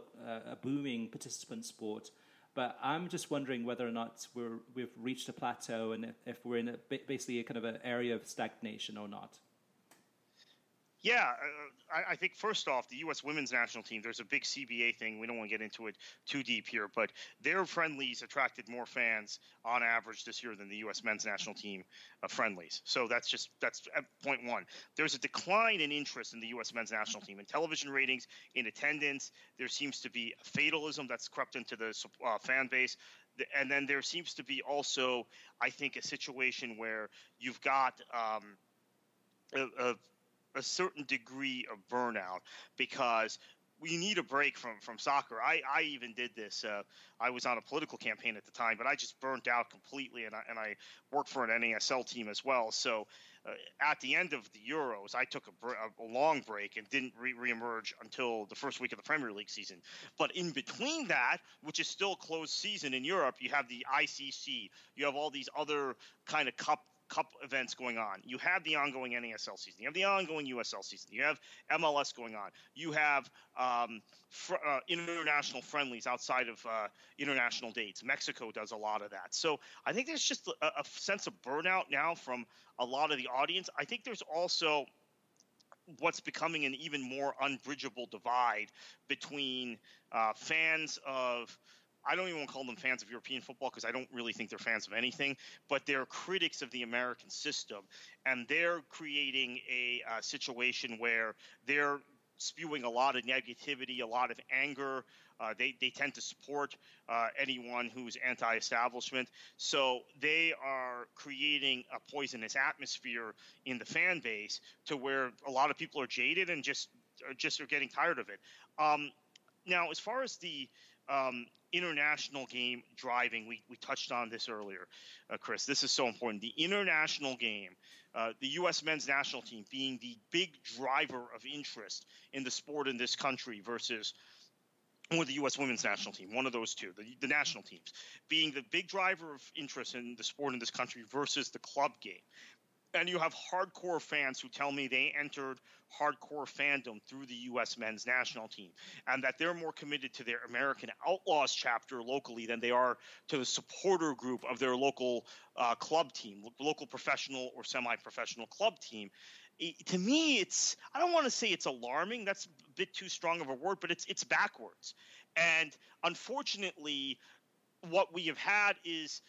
a, booming participant sport? But I'm just wondering whether or not we're, we've reached a plateau and if, if we're in a, basically a kind of an area of stagnation or not. Yeah, uh, I, I, think first off, the U.S. women's national team, there's a big CBA thing. We don't want to get into it too deep here, but their friendlies attracted more fans on average this year than the U.S. men's national team uh, friendlies. So that's just that's point one. There's a decline in interest in the U.S. men's national team in television ratings, in attendance. There seems to be fatalism that's crept into the uh, fan base and then there seems to be also, I think, a situation where you've got um, a, a, a certain degree of burnout because we need a break from from soccer. I, I even did this. Uh, I was on a political campaign at the time, but I just burnt out completely, and I, and I worked for an NASL team as well. So uh, at the end of the Euros, I took a, a long break and didn't re- reemerge until the first week of the Premier League season. But in between that, which is still closed season in Europe, you have the ICC, you have all these other kind of cup cup events going on. You have the ongoing NASL season. You have the ongoing USL season. You have MLS going on. You have um, fr- uh, international friendlies outside of uh, international dates. Mexico does a lot of that. So I think there's just a, a sense of burnout now from a lot of the audience. I think there's also what's becoming an even more unbridgeable divide between uh, fans of I don't even want to call them fans of European football because I don't really think they're fans of anything, but they're critics of the American system. And they're creating a uh, situation where they're spewing a lot of negativity, a lot of anger. Uh, they, they tend to support uh, anyone who's anti establishment. So they are creating a poisonous atmosphere in the fan base to where a lot of people are jaded and just, just are getting tired of it. Um, now, as far as the um, international game driving. We, we touched on this earlier, uh, Chris. This is so important. The international game, uh, the U.S. men's national team being the big driver of interest in the sport in this country versus or the U.S. women's national team, one of those two, the, the national teams, being the big driver of interest in the sport in this country versus the club game. And you have hardcore fans who tell me they entered hardcore fandom through the U.S. men's national team, and that they're more committed to their American Outlaws chapter locally than they are to the supporter group of their local uh, club team, local professional or semi-professional club team. It, to me, it's I don't want to say it's alarming. That's a bit too strong of a word, but it's it's backwards. And unfortunately, what we have had is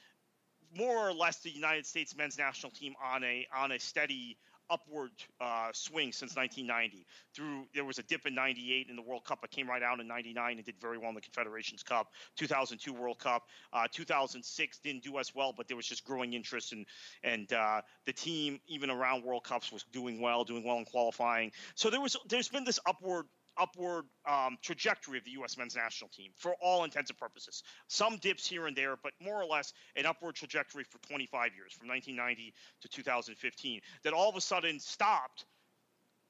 more or less the United States men's national team on a on a steady upward uh, swing since 1990. Through there was a dip in '98 in the World Cup. It came right out in '99 and did very well in the Confederations Cup. 2002 World Cup. Uh, 2006 didn't do as well, but there was just growing interest and and uh, the team even around World Cups was doing well, doing well in qualifying. So there was there's been this upward upward um, trajectory of the U.S. men's national team for all intents and purposes. Some dips here and there, but more or less an upward trajectory for 25 years, from 1990 to 2015, that all of a sudden stopped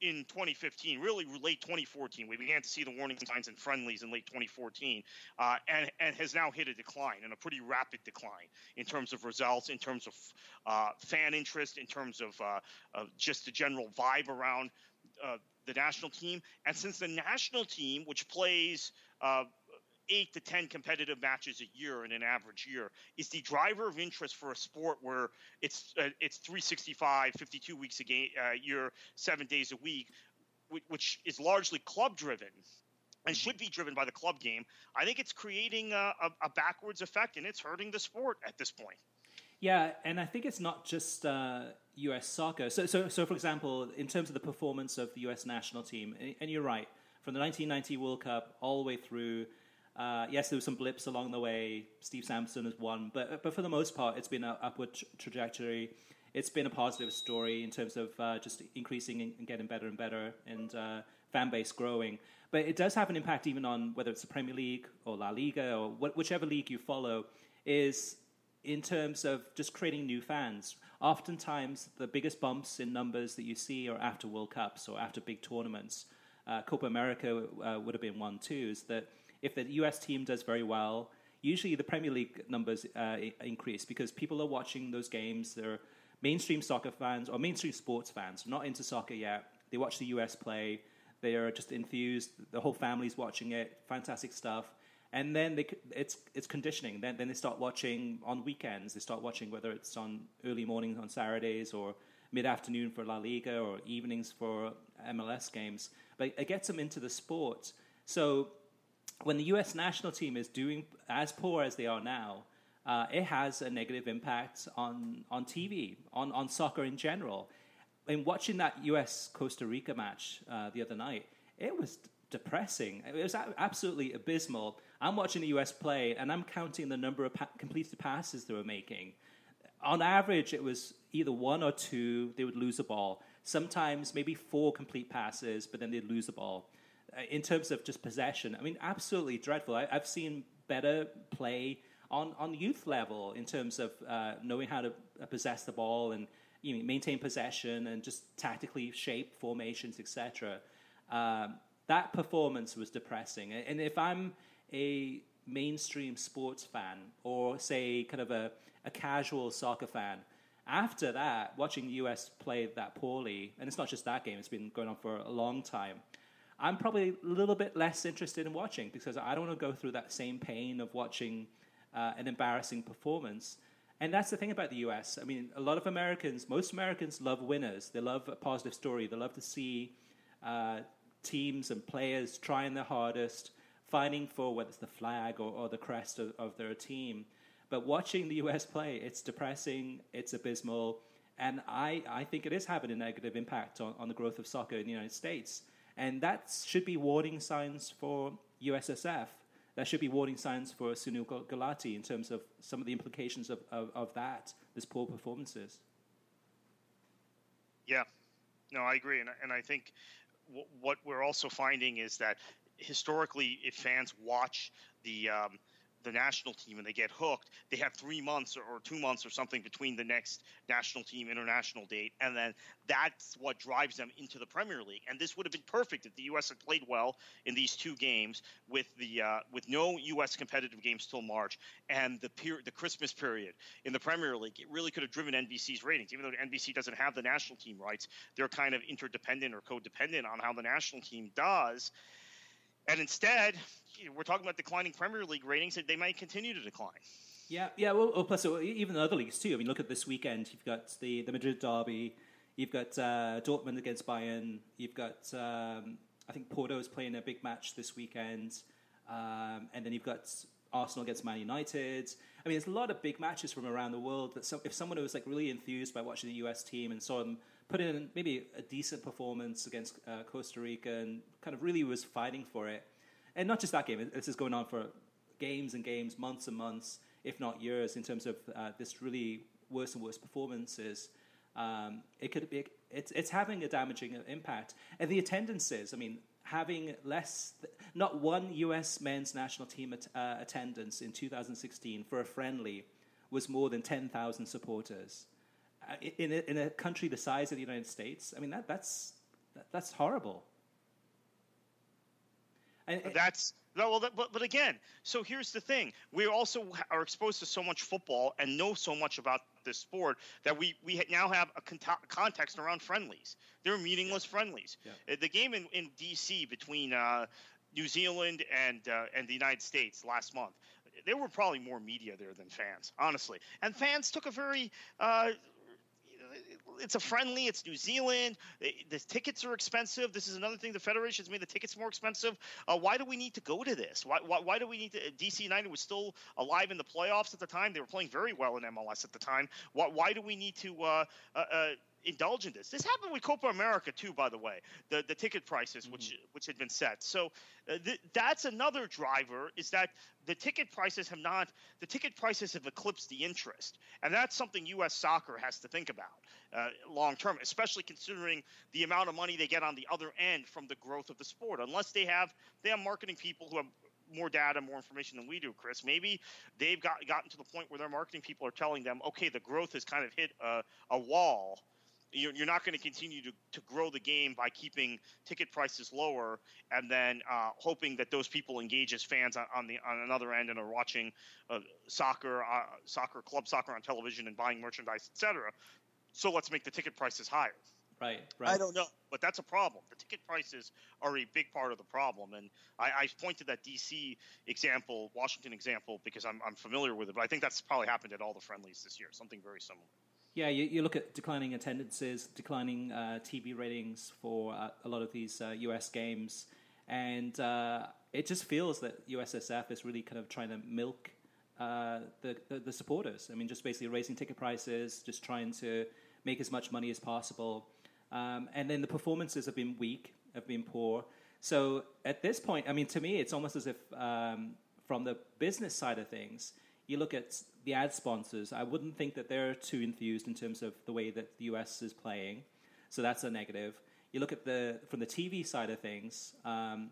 in 2015, really late 2014. We began to see the warning signs and friendlies in late 2014, uh, and, and has now hit a decline and a pretty rapid decline in terms of results, in terms of uh, fan interest, in terms of, uh, of just the general vibe around uh, the national team. And since the national team, which plays uh, eight to 10 competitive matches a year in an average year, is the driver of interest for a sport where it's, uh, it's 365, 52 weeks a game, uh, year, seven days a week, which is largely club driven and should be driven by the club game. I think it's creating a, a, a backwards effect and it's hurting the sport at this point. Yeah, and I think it's not just uh, U.S. soccer. So, so, so, for example, in terms of the performance of the U.S. national team, and you're right, from the 1990 World Cup all the way through. Uh, yes, there were some blips along the way. Steve Sampson has won, but but for the most part, it's been an upward tra- trajectory. It's been a positive story in terms of uh, just increasing and getting better and better, and uh, fan base growing. But it does have an impact even on whether it's the Premier League or La Liga or wh- whichever league you follow. Is in terms of just creating new fans. Oftentimes, the biggest bumps in numbers that you see are after World Cups or after big tournaments. Uh, Copa America uh, would have been one too. Is that if the US team does very well, usually the Premier League numbers uh, increase because people are watching those games. They're mainstream soccer fans or mainstream sports fans, not into soccer yet. They watch the US play. They are just enthused. The whole family's watching it. Fantastic stuff and then they, it's it's conditioning. Then then they start watching on weekends. They start watching whether it's on early mornings on Saturdays or mid afternoon for La Liga or evenings for MLS games. But it gets them into the sport. So when the U.S. national team is doing as poor as they are now, uh, it has a negative impact on on TV, on on soccer in general. In watching that U.S. Costa Rica match uh, the other night, it was depressing. It was absolutely abysmal. I'm watching the US play and I'm counting the number of pa- completed passes they were making. On average, it was either one or two, they would lose a ball. Sometimes maybe four complete passes, but then they'd lose the ball. Uh, in terms of just possession, I mean, absolutely dreadful. I, have seen better play on, on youth level in terms of uh, knowing how to uh, possess the ball and you know, maintain possession and just tactically shape formations, etc. Um, that performance was depressing. And if I'm a mainstream sports fan or say kind of a, a casual soccer fan, after that, watching the US play that poorly, and it's not just that game, it's been going on for a long time. I'm probably a little bit less interested in watching because I don't want to go through that same pain of watching uh, an embarrassing performance. And that's the thing about the US. I mean, a lot of Americans, most Americans love winners. They love a positive story. They love to see uh, teams and players trying their hardest, fighting for whether it's the flag or, or the crest of, of their team. But watching the US play, it's depressing, it's abysmal, and I, I think it is having a negative impact on, on the growth of soccer in the United States. And that should be warning signs for USSF. That should be warning signs for Sunil Gulati in terms of some of the implications of, of, of that, this poor performances. Yeah, no, I agree, and and I think what we're also finding is that historically, if fans watch the um, the national team and they get hooked, they have three months or, or, two months or something between the next national team international date, and then that's what drives them into the Premier League. And this would have been perfect if the U.S. had played well in these two games with the uh, with no U.S. competitive games till March and the period, the Christmas period in the Premier League. It really could have driven NBC's ratings, even though NBC doesn't have the national team rights. They're kind of interdependent or codependent on how the national team does. And instead, we're talking about declining Premier League ratings, and they might continue to decline. Yeah, yeah. Well, plus even the other leagues too. I mean, look at this weekend. You've got the the Madrid derby. You've got uh, Dortmund against Bayern. You've got um, I think Porto is playing a big match this weekend, um, and then you've got Arsenal against Man United. I mean, there's a lot of big matches from around the world. That if someone was like really enthused by watching the U.S. team and saw them put in maybe a decent performance against uh, Costa Rica and kind of really was fighting for it, and not just that game. This is going on for games and games, months and months, if not years, in terms of uh, this really worse and worse performances. Um, it could be it's it's having a damaging impact, and the attendances. I mean, having less, not one U.S. men's national team at, uh, attendance in 2016 for a friendly was more than 10,000 supporters. Uh, in, a, in a country the size of the United States, I mean that that's that, that's horrible. And, that's no, well, that, but but again, so here's the thing: we also are exposed to so much football and know so much about this sport that we we now have a con- context around friendlies. They're meaningless yeah. friendlies. Yeah. Uh, the game in, in D.C. between uh, New Zealand and uh, and the United States last month, there were probably more media there than fans, honestly. And fans took a very uh, it's a friendly. It's New Zealand. The tickets are expensive. This is another thing. The federation has made the tickets more expensive. Uh, why do we need to go to this? Why, why, why do we need to? DC United was still alive in the playoffs at the time. They were playing very well in MLS at the time. Why, why do we need to? Uh, uh, uh indulge in this. This happened with Copa America too, by the way. The the ticket prices, mm-hmm. which which had been set. So uh, th- that's another driver. Is that the ticket prices have not the ticket prices have eclipsed the interest, and that's something U.S. Soccer has to think about uh, long term, especially considering the amount of money they get on the other end from the growth of the sport. Unless they have they have marketing people who have more data, more information than we do, Chris. Maybe they've got gotten to the point where their marketing people are telling them, okay, the growth has kind of hit a, a wall you're, you're not going to continue to, to grow the game by keeping ticket prices lower and then uh, hoping that those people engage as fans on, on the on another end and are watching uh, soccer, uh, soccer, club soccer on television and buying merchandise, etc. So let's make the ticket prices higher. Right, right. I don't know, but that's a problem. The ticket prices are a big part of the problem, and I, I point to that DC example, Washington example, because I'm, I'm familiar with it. But I think that's probably happened at all the friendlies this year, something very similar. Yeah, you, you, look at declining attendances, declining uh, TV ratings for uh, a lot of these uh, US games, and uh, it just feels that USSF is really kind of trying to milk uh, the, the, the supporters. I mean, just basically raising ticket prices, just trying to make as much money as possible, um, and then the performances have been weak, have been poor. So at this point, I mean, to me, it's almost as if um, from the business side of things you look at the ad sponsors, I wouldn't think that they're too enthused in terms of the way that the US is playing. So that's a negative. You look at the from the TV side of things. Um,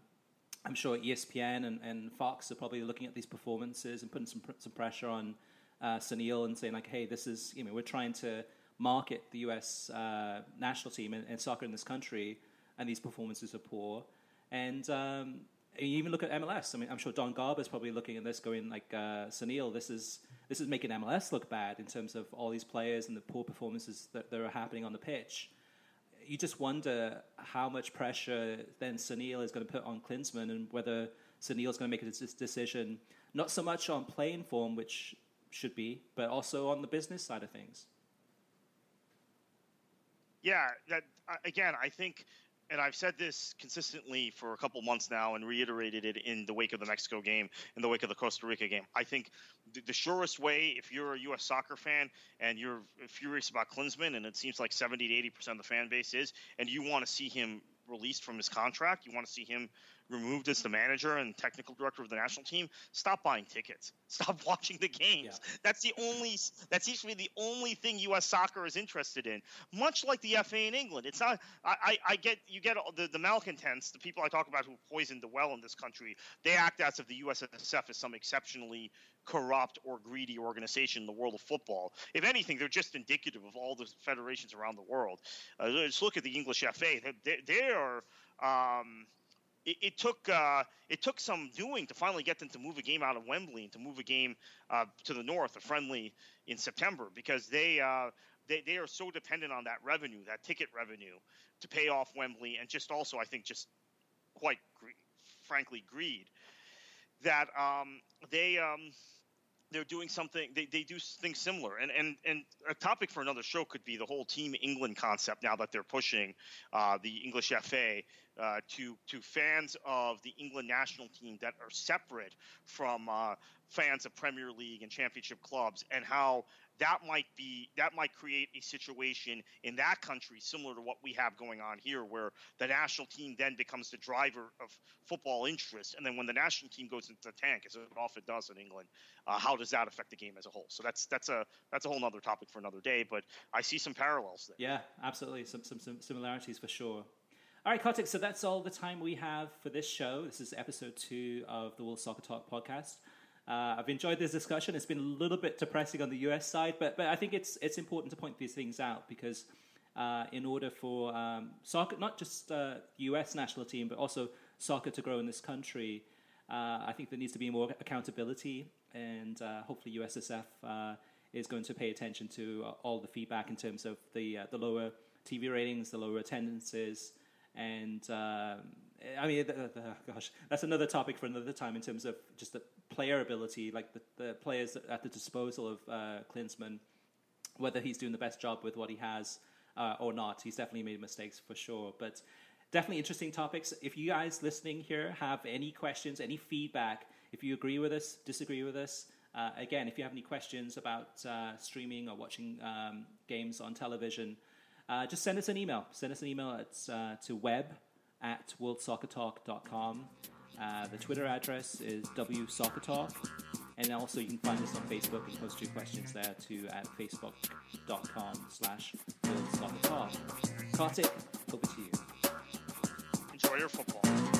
I'm sure ESPN and, and, Fox are probably looking at these performances and putting some some pressure on uh, Sunil and saying like, hey, this is you know we're trying to market the U.S. Uh, national team and, and, soccer in this country, and these performances are poor. And um, you even look at MLS. I mean, I'm sure Don Garber is probably looking at this, going like, uh, "Sunil, this is this is making MLS look bad in terms of all these players and the poor performances that, that are happening on the pitch." You just wonder how much pressure then Sunil is going to put on Klinsmann, and whether Sunil is going to make a decision not so much on playing form, which should be, but also on the business side of things. Yeah, that again, I think and I've said this consistently for a couple months now and reiterated it in the wake of the Mexico game, in the wake of the Costa Rica game. I think the, the surest way, if you're a U.S. soccer fan and you're furious about Klinsmann, and it seems like 70 to 80 percent of the fan base is, and you want to see him released from his contract. You want to see him removed as the manager and technical director of the national team, stop buying tickets. (laughs) Stop watching the games. Yeah. That's the only that seems to be the only thing US soccer is interested in. Much like the FA in England. It's not I, I, I get you get the, the malcontents, the people I talk about who poisoned the well in this country, they act as if the USSF is some exceptionally corrupt or greedy organization in the world of football. If anything, they're just indicative of all the federations around the world. Uh, just look at the English FA. They, they are um, it, it took uh, it took some doing to finally get them to move a game out of Wembley and to move a game uh, to the north, a friendly in September, because they, uh, they they are so dependent on that revenue, that ticket revenue, to pay off Wembley, and just also I think just quite frankly greed that um, they. Um, they're doing something they, they do things similar and, and and a topic for another show could be the whole team england concept now that they're pushing uh, the english fa uh, to to fans of the England national team that are separate from uh, fans of Premier League and Championship clubs, and how that might be that might create a situation in that country similar to what we have going on here, where the national team then becomes the driver of football interest, and then when the national team goes into the tank, as it often does in England, uh, how does that affect the game as a whole? So that's that's a that's a whole other topic for another day, but I see some parallels there. Yeah, absolutely, some some, some similarities for sure. All right, Kartik, so that's all the time we have for this show. This is episode two of the World Soccer Talk podcast. Uh, I've enjoyed this discussion. It's been a little bit depressing on the US side, but, but I think it's, it's important to point these things out because uh, in order for um, soccer, not just uh, US national team, but also soccer to grow in this country, uh, I think there needs to be more accountability, and uh, hopefully USSF uh, is going to pay attention to all the feedback in terms of the, the lower TV ratings, the lower attendances, and uh, I mean, the, the, gosh, that's another topic for another time in terms of just the player ability, like the, the players at the disposal of uh, whether he's doing the best job with what he has uh, or not. He's definitely made mistakes for sure, but definitely interesting topics. If you guys listening here have any questions, any feedback, if you agree with us, disagree with us, uh, again, if you have any questions about uh, streaming or watching um, games on television, uh, just send us an email. Send us an email uh, to web at worldsoccertalk.com. Uh, the Twitter address is wsoccertalk. And also you can find us on Facebook and post your questions there too at facebook.com slash worldsoccertalk. Kartik, over to you. Enjoy your football.